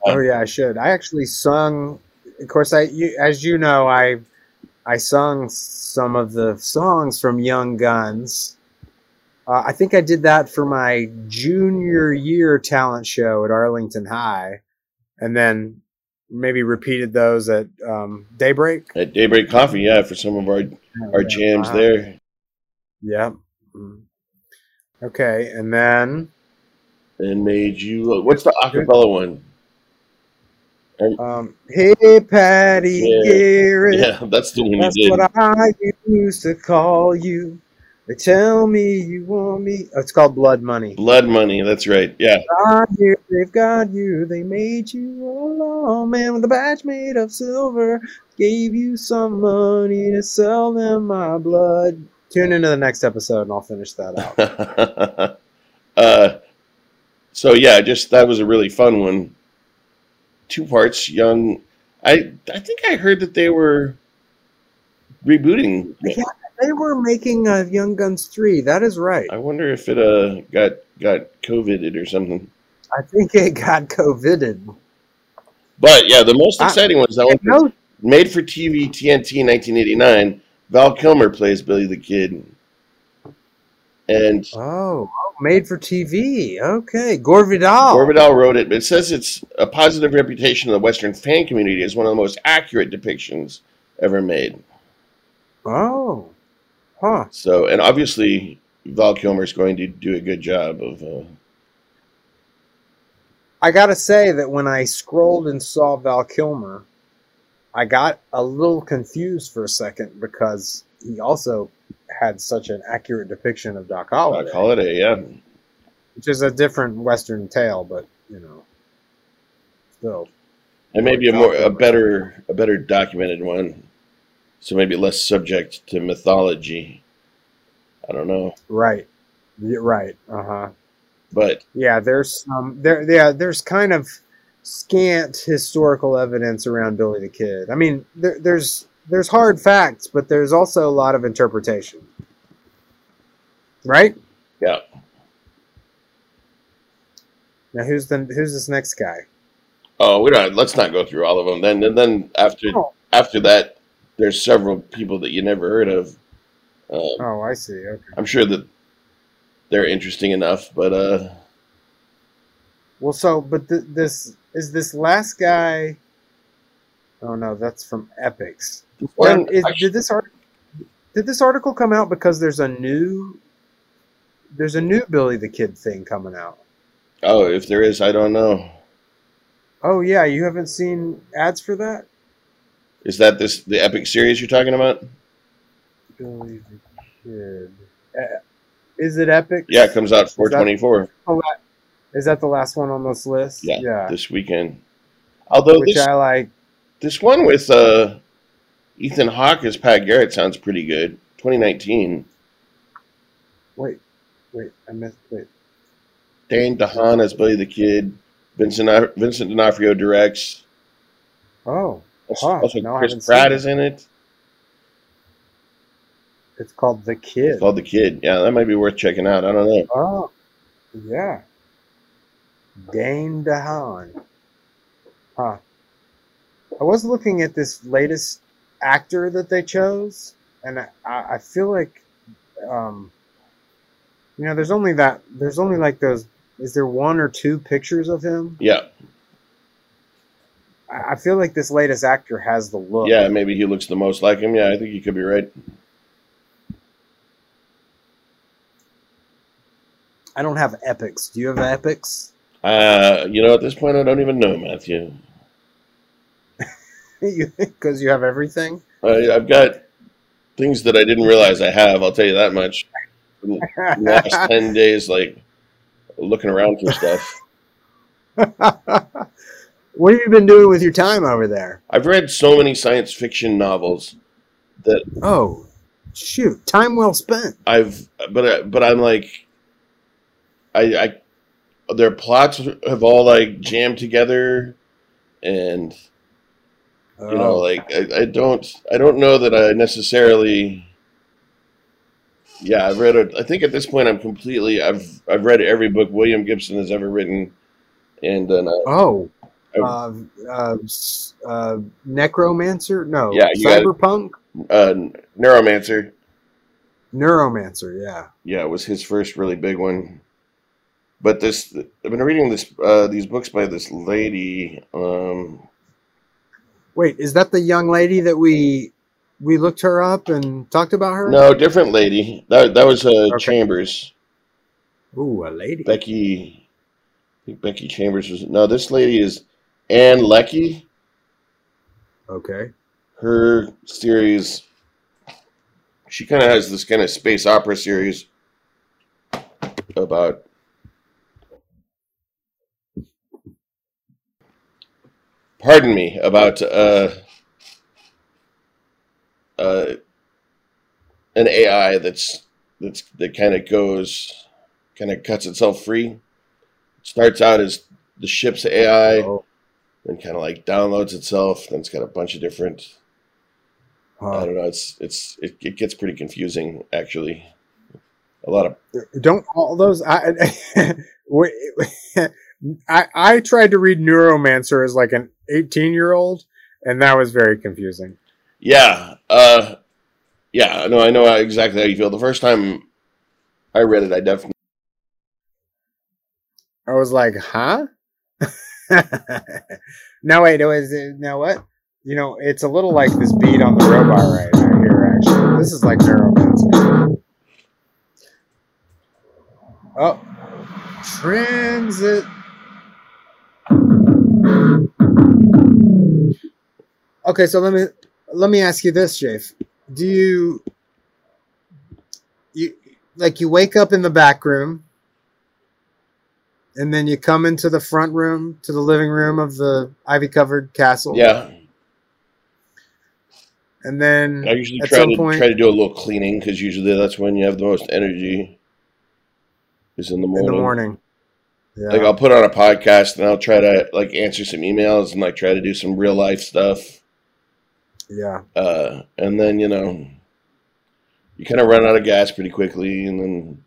A: Oh yeah, I should. I actually sung. Of course, I you, as you know, I I sung some of the songs from Young Guns. Uh, I think I did that for my junior year talent show at Arlington High, and then maybe repeated those at um, Daybreak.
B: At Daybreak Coffee, yeah, for some of our our jams
A: Uh-huh.
B: there.
A: Yep. Mm. Okay, and then
B: And made you. What's the acapella one?
A: Um, Hey Patty
B: Yeah.
A: Garrett.
B: Yeah, that's the one
A: That's
B: you
A: what I used to call you. They tell me you want me. Oh, it's called Blood Money.
B: Blood money. That's right. Yeah.
A: God, here they've got you. They made you alone, man, with a badge made of silver. Gave you some money to sell them my blood. Tune into the next episode, and I'll finish that out. <laughs>
B: uh, so yeah, just that was a really fun one. Two parts, young. I I think I heard that they were rebooting.
A: Yeah. they were making uh, Young Guns three. That is right.
B: I wonder if it uh got got covided or something.
A: I think it got covided.
B: But yeah, the most
A: I-
B: exciting one is that one
A: No,
B: made for TV TNT 1989. Val Kilmer plays Billy the Kid, and
A: oh, made for TV. Okay, Gore Vidal.
B: Gore Vidal wrote it, but it says it's a positive reputation in the Western fan community as one of the most accurate depictions ever made.
A: Oh, huh.
B: So, and obviously, Val Kilmer is going to do a good job of. Uh,
A: I gotta say that when I scrolled and saw Val Kilmer, I got a little confused for a second because he also had such an accurate depiction of Doc Holliday,
B: Doc Holiday, yeah.
A: which is a different Western tale, but you know, still.
B: And maybe a more a better a better documented one. So maybe less subject to mythology. I don't know.
A: Right. Right. Uh huh.
B: But
A: Yeah, there's some there. Yeah, there's kind of scant historical evidence around Billy the Kid. I mean, there, there's there's hard facts, but there's also a lot of interpretation. Right?
B: Yeah.
A: Now who's the who's this next guy?
B: Oh, we don't. Let's not go through all of them. Then, and then after
A: Oh.
B: after that, there's several people that you never heard of. Um,
A: Oh, I see. Okay.
B: I'm sure that they're interesting enough, but uh,
A: Well, so but th- this is this last guy. Oh no, that's from Epix. Now,
B: one,
A: is- did this art did this article come out because there's a new there's a new Billy the Kid thing coming out?
B: oh, if there is, I don't know.
A: Oh yeah, you haven't seen ads for that?
B: Is that this the epic series you're talking about?
A: Billy the Kid. Uh, is it Epic?
B: Yeah, it comes out 424.
A: Is that the last one on this list?
B: Yeah,
A: Yeah.
B: this weekend. Although
A: Which
B: this
A: I like.
B: this one with uh, Ethan Hawke as Pat Garrett sounds pretty good. 2019.
A: Wait, wait, I missed. Wait.
B: Dane DeHaan as Billy the Kid. Vincent Vincent D'Onofrio directs.
A: Oh,
B: Also,
A: Huh,
B: also
A: no,
B: Chris Pratt is in it.
A: it's called The Kid.
B: It's called The Kid. Yeah, that might be worth checking out. I don't know.
A: Oh, yeah. Dane DeHaan. Huh. I was looking at this latest actor that they chose, and I, I feel like, um, you know, there's only that. There's only like those. Is there one or two pictures of him?
B: Yeah,
A: I, I feel like this latest actor has the look.
B: yeah, maybe he looks the most like him. Yeah, I think you could be right.
A: I don't have Epix. Do you have Epix?
B: Uh, you know, at this point, I don't even know, Matthew. <laughs>
A: Because you have everything.
B: I, I've got things that I didn't realize I have. I'll tell you that much. Last <laughs> ten days, like looking around for stuff. <laughs>
A: what have you been doing with your time over there?
B: I've read so many science fiction novels that
A: Oh, shoot! Time well spent.
B: I've, but I- but I'm like, I, I, their plots have all like jammed together, and you know,
A: Oh.
B: like I, I don't, I don't know that I necessarily. Yeah, I've read it. I think at this point I'm completely. I've I've read every book William Gibson has ever written, and then uh,
A: Oh,
B: I-
A: uh, uh, uh, Necromancer? No,
B: Yeah, you got it.
A: Cyberpunk,
B: uh, Neuromancer.
A: Neuromancer. Yeah.
B: Yeah, it was his first really big one. But this, I've been reading this uh, these books by this lady. Um,
A: Wait, is that the young lady that we we looked her up and talked about her?
B: no, different lady. That that was uh,
A: Okay.
B: Chambers.
A: Ooh, a lady.
B: Becky. I think Becky Chambers was. No, this lady is Ann Leckie.
A: Okay.
B: Her series. She kind of has this kind of space opera series about. Pardon me about uh, uh, an AI that's that's that kind of goes kind of cuts itself free. Starts out as the ship's AI,
A: Oh,
B: then kind of like downloads itself. Then it's got a bunch of different. I don't know. It's it's it, it gets pretty confusing actually. A lot of
A: Don't all those I, <laughs> wait, I I tried to read Neuromancer as like an 18 year old, and that was very confusing.
B: yeah, uh, yeah. No, I know exactly how you feel. The first time I read it, I definitely
A: I was like, huh? <laughs> no, wait, it was now what? You know, it's a little like this beat on the robot right here. Actually, this is like Neuromancer. Oh, transit. Okay, so let me let me ask you this, Jafe. Do you you like you wake up in the back room and then you come into the front room to the living room of the ivy covered castle.
B: yeah.
A: And then
B: I usually try to
A: point
B: try to do a little cleaning because usually that's when you have the most energy. Is in the morning.
A: in the morning. Yeah.
B: Like I'll put on a podcast and I'll try to like answer some emails and like try to do some real life stuff.
A: Yeah.
B: uh, and then you know you kind of run out of gas pretty quickly, and then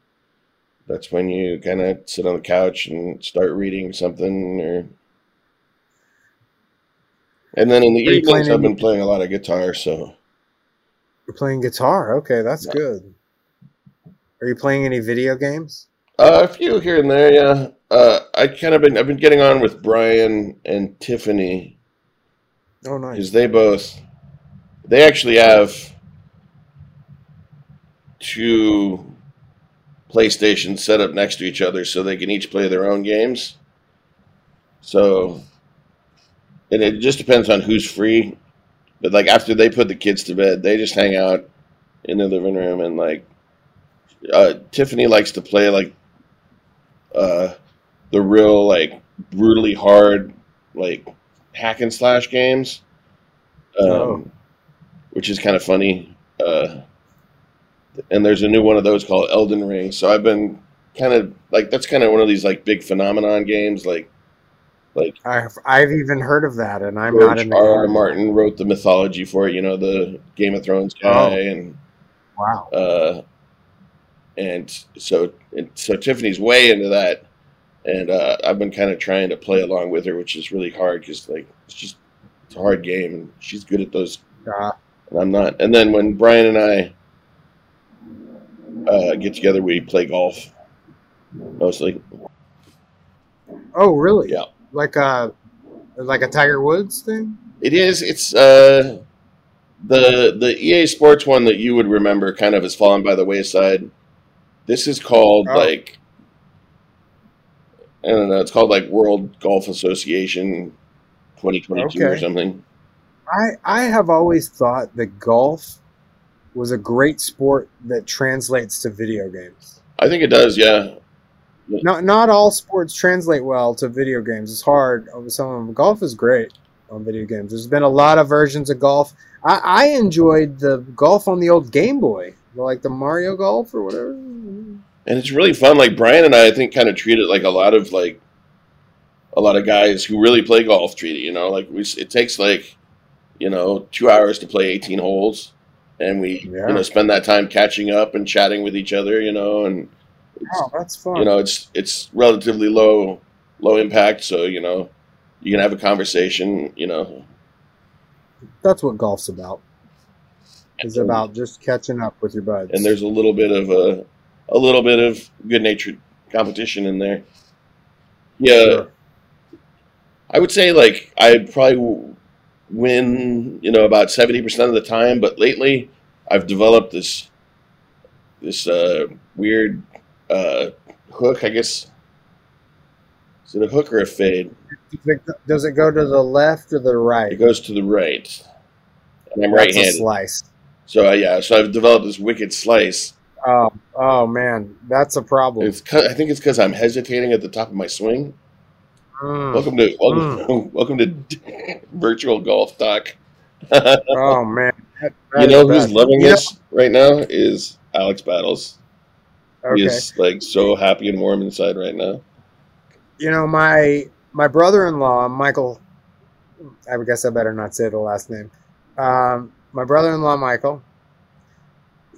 B: that's when you kind of sit on the couch and start reading something, or and then in the
A: Are
B: evenings I've been playing a lot of guitar, so
A: You're playing guitar. Okay, that's
B: Yeah.
A: good. Are you playing any video games?
B: uh, a few here and there, yeah. Uh, I kind of been I've been getting on with Brian and Tiffany
A: Oh, nice.
B: because they both they actually have two PlayStations set up next to each other so they can each play their own games. So and it just depends on who's free. But like after they put the kids to bed, they just hang out in the living room and like uh, Tiffany likes to play like uh, the real like brutally hard like hack and slash games, um,
A: Oh.
B: Which is kind of funny. Uh, and there's a new one of those called Elden Ring. So I've been kind of like that's kind of one of these like big phenomenon games. Like like
A: I've I've even heard of that, and I'm not
B: George
A: in the
B: R. R. Martin wrote the mythology for it. You know the Game of Thrones guy
A: Oh.
B: and
A: Wow.
B: uh, and so and so Tiffany's way into that, and uh, I've been kind of trying to play along with her, which is really hard because like it's just it's a hard game, and she's good at those,
A: Uh,
B: and I'm not. And then when Brian and I uh, get together, we play golf mostly.
A: oh, really?
B: Yeah.
A: Like a like a Tiger Woods thing.
B: It is. It's uh, the the EA Sports one that you would remember kind of has fallen by the wayside. This is called
A: Oh.
B: like I don't know. It's called like World Golf Association 2022 or something.
A: I I have always thought that golf was a great sport that translates to video games.
B: I think it does. Yeah.
A: Not not all sports translate well to video games. It's hard. Over some of them, golf is great on video games. There's been a lot of versions of golf. I, I enjoyed the golf on the old Game Boy, like the Mario Golf or whatever.
B: and it's really fun. Like Brian and I, I think, kind of treat it like a lot of like a lot of guys who really play golf treat it. You know, like we, it takes like you know two hours to play eighteen holes, and we
A: Yeah.
B: you know spend that time catching up and chatting with each other. You know, and it's,
A: Oh, that's fun.
B: you know it's it's relatively low low impact, so you know you can have a conversation. You know,
A: that's what golf's about. It's
B: And-
A: about just catching up with your buds.
B: and there's a little bit of a a little bit of good natured competition in there. Yeah,
A: Sure.
B: I would say like I probably win, you know, about seventy percent of the time. But lately, I've developed this this uh, weird uh, hook. I guess is it a hook or a fade?
A: Does it, go to the left or the right?
B: It goes to the right, and I'm
A: That's a
B: right-handed.
A: slice.
B: So uh, yeah, so I've developed this wicked slice.
A: Oh, oh man, that's a problem.
B: It's I think it's because I'm hesitating at the top of my swing.
A: Mm.
B: Welcome to welcome, <laughs> welcome to <laughs> virtual golf talk. <laughs>
A: Oh man, That- that
B: you know who's
A: bad.
B: loving this right now is Alex Battles. He is like so happy and warm inside right now.
A: you know my my brother-in-law michael i guess i better not say the last name um, my brother-in-law michael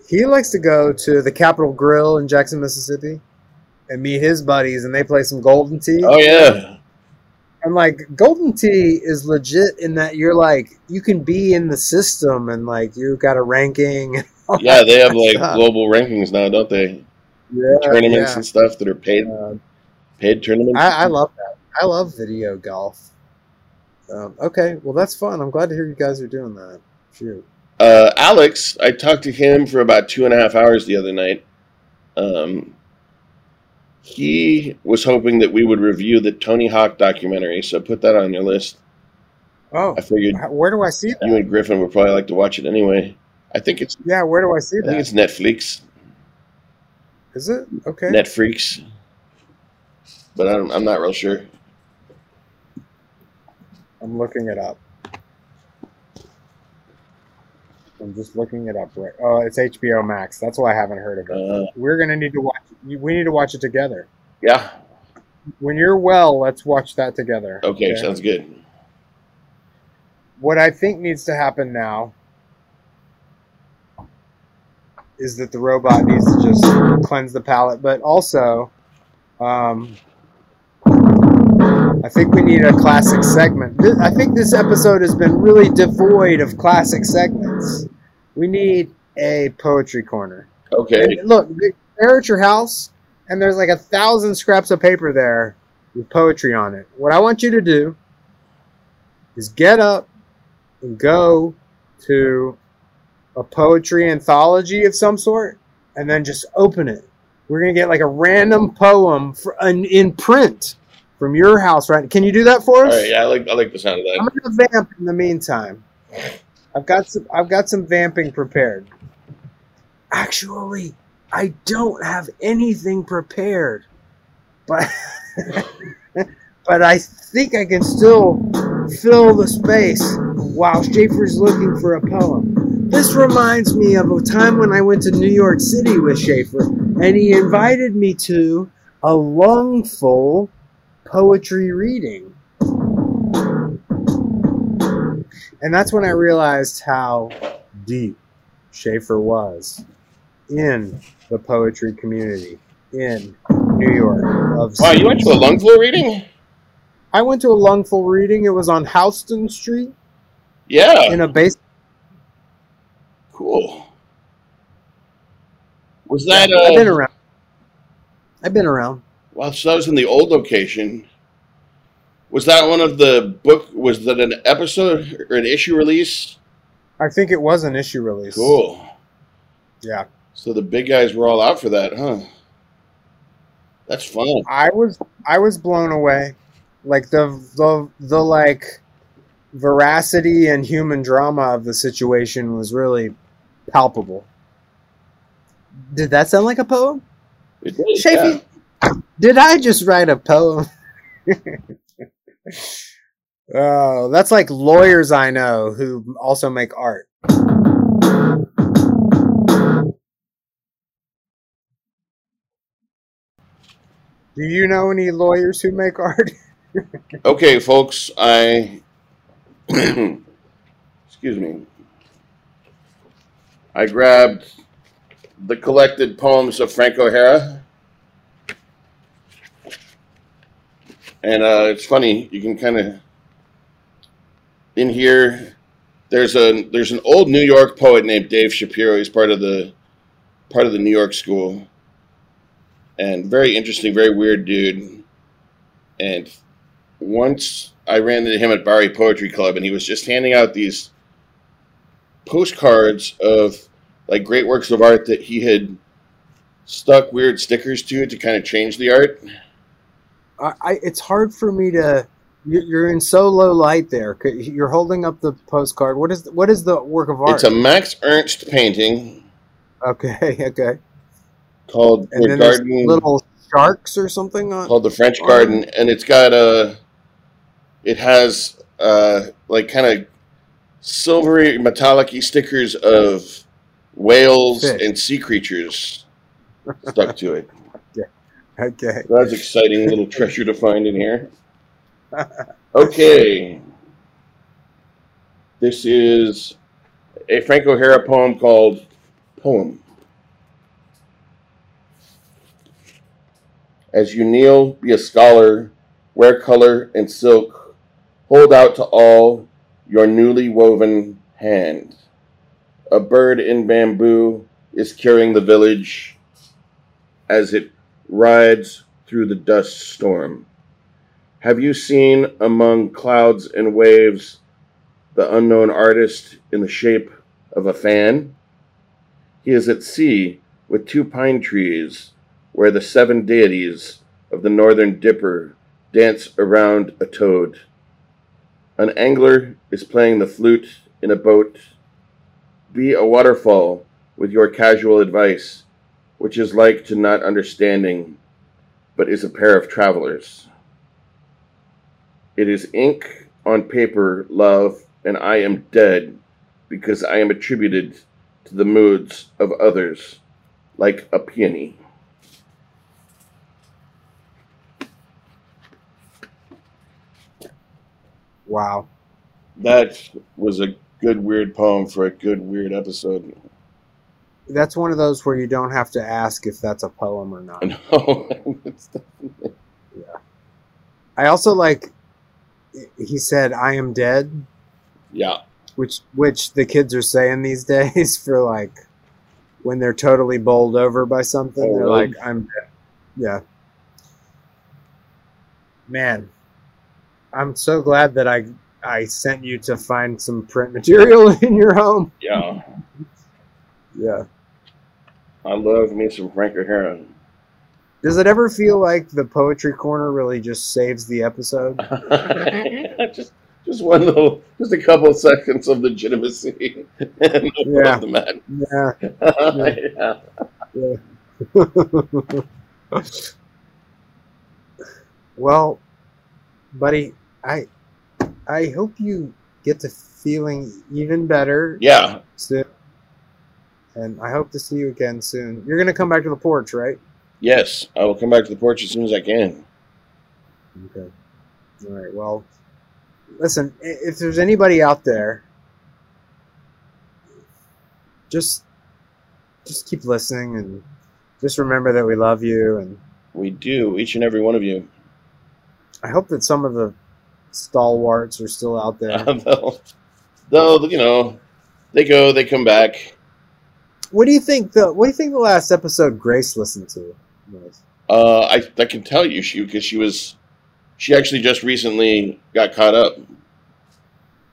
A: he likes to go to the capitol grill in jackson mississippi and meet his buddies and they play some Golden Tee
B: Oh yeah,
A: and like Golden Tee is legit in that you're like you can be in the system and like you've got a ranking <laughs>
B: yeah. They have like
A: stuff.
B: global rankings now, don't they?
A: yeah,
B: Tournaments
A: yeah.
B: and stuff that are paid
A: Uh,
B: paid tournaments.
A: I, I love that. I love video golf. Um, okay, well that's fun. I'm glad to hear you guys are doing that. Shoot.
B: uh, Alex, I talked to him for about two and a half hours the other night. Um, he was hoping that we would review the Tony Hawk documentary, so put that on your list.
A: Oh,
B: I figured
A: where do I see that?
B: you and Griffin would probably like to watch it anyway. I think it's
A: Yeah, where do I see it?
B: I think it's Netflix,
A: Is it okay?
B: Netflix, but I'm I'm not real sure.
A: I'm looking it up. I'm just looking it up. Right. Oh, it's HBO Max. That's why I haven't heard of it.
B: Uh,
A: We're gonna need to watch. We need to watch it together.
B: yeah,
A: When you're well, let's watch that together.
B: okay, sounds good.
A: what I think needs to happen now is that the robot needs to just cleanse the palate, but also, um, I think we need a classic segment. I think this episode has been really devoid of classic segments. We need a poetry corner.
B: Okay.
A: And look, they're at your house, and there's like a thousand scraps of paper there with poetry on it. What I want you to do is get up and go to a poetry anthology of some sort, and then just open it. We're gonna get like a random poem for, in, in print from your house, right? Can you do that for us?
B: right. Yeah, I like I like the sound of that.
A: I'm gonna vamp in the meantime. I've got some I've got some vamping prepared. Actually, I don't have anything prepared. But <laughs> but I think I can still fill the space while Shafi's looking for a poem. This reminds me of a time when I went to New York City with Schaefer, and he invited me to a Lungfull poetry reading. And that's when I realized how deep Shafi was in the poetry community in New York.
B: Wow, you went to a Lungfull reading?
A: I went to a Lungfull reading. It was on Houston Street
B: Yeah.
A: in a base.
B: Cool. Was that
A: I've been
B: uh?
A: around. I've been around.
B: Well, so that was in the old location. Was that one of the book? Was that an episode or an issue release?
A: I think it was an issue release.
B: Cool.
A: Yeah.
B: So the big guys were all out for that, huh? That's fun.
A: I was I was blown away. Like the the the like veracity and human drama of the situation was really palpable. Did that sound like a poem?
B: It did,
A: Shafi,
B: yeah. <coughs>
A: did I just write a poem? <laughs> oh, that's like lawyers I know who also make art. Do you know any lawyers who make art? <laughs>
B: Okay, folks, I <clears throat> excuse me. I grabbed the collected poems of Frank O'Hara. And uh, it's funny, you can kind of in here there's a there's an old New York poet named Dave Shapiro. He's part of the part of the New York school. And very interesting, very weird dude. And once I ran into him at Bowery Poetry Club, and he was just handing out these postcards of like great works of art that he had stuck weird stickers to to kind of change the art.
A: I, I it's hard for me to. you- You're in so low light there. You're holding up the postcard. What is what is the work of art?
B: It's a Max Ernst painting
A: okay, <laughs> okay.
B: called
A: And
B: the Garden
A: little sharks or something on.
B: called the French. Garden, and it's got a. It has uh, like kind of silvery, metallic-y stickers of whales
A: Fish.
B: and sea creatures stuck to it.
A: Okay.
B: That's exciting little treasure to find in here. Okay. This is a Frank O'Hara poem called Poem. As you kneel, be a scholar, wear color and silk, hold out to all your newly woven hand. A bird in bamboo is carrying the village as it rides through the dust storm. Have you seen among clouds and waves the unknown artist in the shape of a fan? He is at sea with two pine trees where the seven deities of the northern dipper dance around a toad. An angler is playing the flute in a boat. Be a waterfall with your casual advice, which is like to not understanding, but is a pair of travelers. It is ink on paper, love, and I am dead because I am attributed to the moods of others, like a peony.
A: Wow.
B: That was a good weird poem for a good weird episode.
A: That's one of those where you don't have to ask if that's a poem or not.
B: No, it's definitely-
A: I also like he said I am dead,
B: yeah,
A: which which the kids are saying these <laughs> days for like when they're totally bowled over by something.
B: Oh,
A: they're
B: really?
A: like I'm dead. Yeah. Man, I'm so glad that I I sent you to find some print material <laughs> in your home.
B: yeah.
A: Yeah.
B: I love me some Frank O'Hara.
A: Does it ever feel like the poetry corner really just saves the episode? <laughs>
B: just, just one little, just a couple seconds of legitimacy. <laughs>
A: Yeah.
B: at. <laughs>
A: Yeah.
B: yeah.
A: well, buddy, I I hope you get to feeling even better
B: Yeah.
A: soon. And I hope to see you again soon. You're gonna come back to the porch, right?
B: Yes, I will come back to the porch as soon as I can.
A: Okay. All right. Well, listen, if there's anybody out there, just just keep listening and just remember that we love you and
B: We do, each and every one of you.
A: I hope that some of the stalwarts are still out there. <laughs>
B: they'll, they'll, you know, they go, they come back.
A: What do you think the What do you think the last episode Grace listened to was?
B: Uh, I, I can tell you, she because she was, she actually just recently got caught up,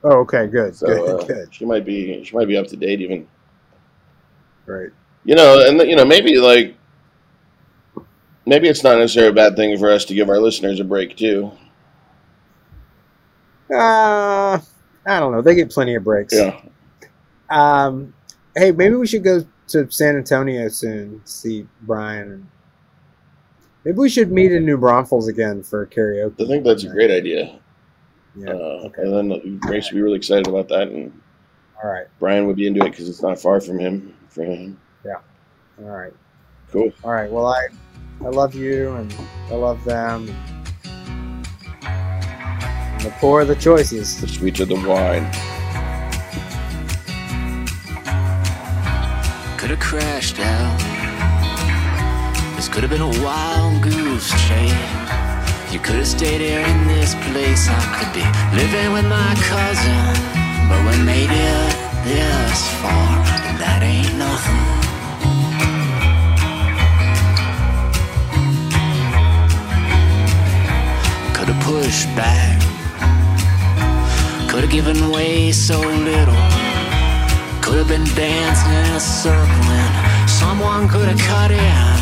A: Oh, okay, good,
B: so
A: good,
B: uh,
A: good,
B: she might be, she might be up to date even.
A: right.
B: You know, and you know, maybe like, maybe it's not necessarily a bad thing for us to give our listeners a break too.
A: Uh, I don't know. They get plenty of breaks.
B: Yeah,
A: Um, hey, maybe we should go to San Antonio soon. See Brian. Maybe we should meet in New Braunfels again for karaoke.
B: I think that's a great idea.
A: Yeah.
B: Uh,
A: okay.
B: And then Grace would be really excited about that, and
A: All right.
B: Brian would be into it because it's not far from him. For him, Yeah.
A: All right.
B: cool.
A: All right. Well, I I love you and I love them. And the poor the choices.
B: The sweeter the wine.
C: Could have crashed out. This could have been a wild goose chase. You could have stayed here in this place. I could be living with my cousin, but we made it this far, and that ain't nothing. Could have pushed back, could have given way so little. Could have been dancing in a circle and someone could have cut in.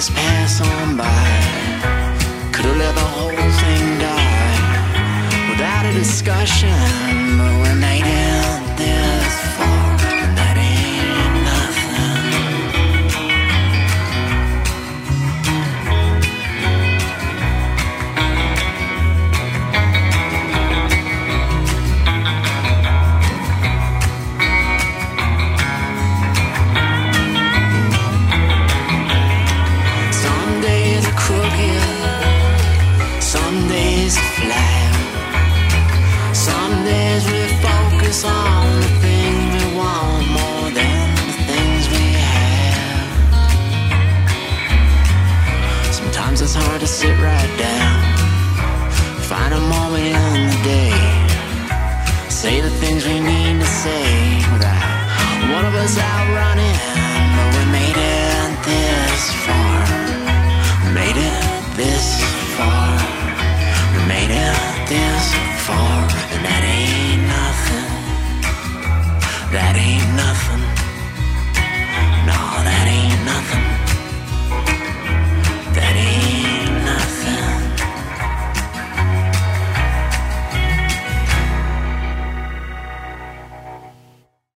C: This pass on by. Could have let the whole thing die without a discussion.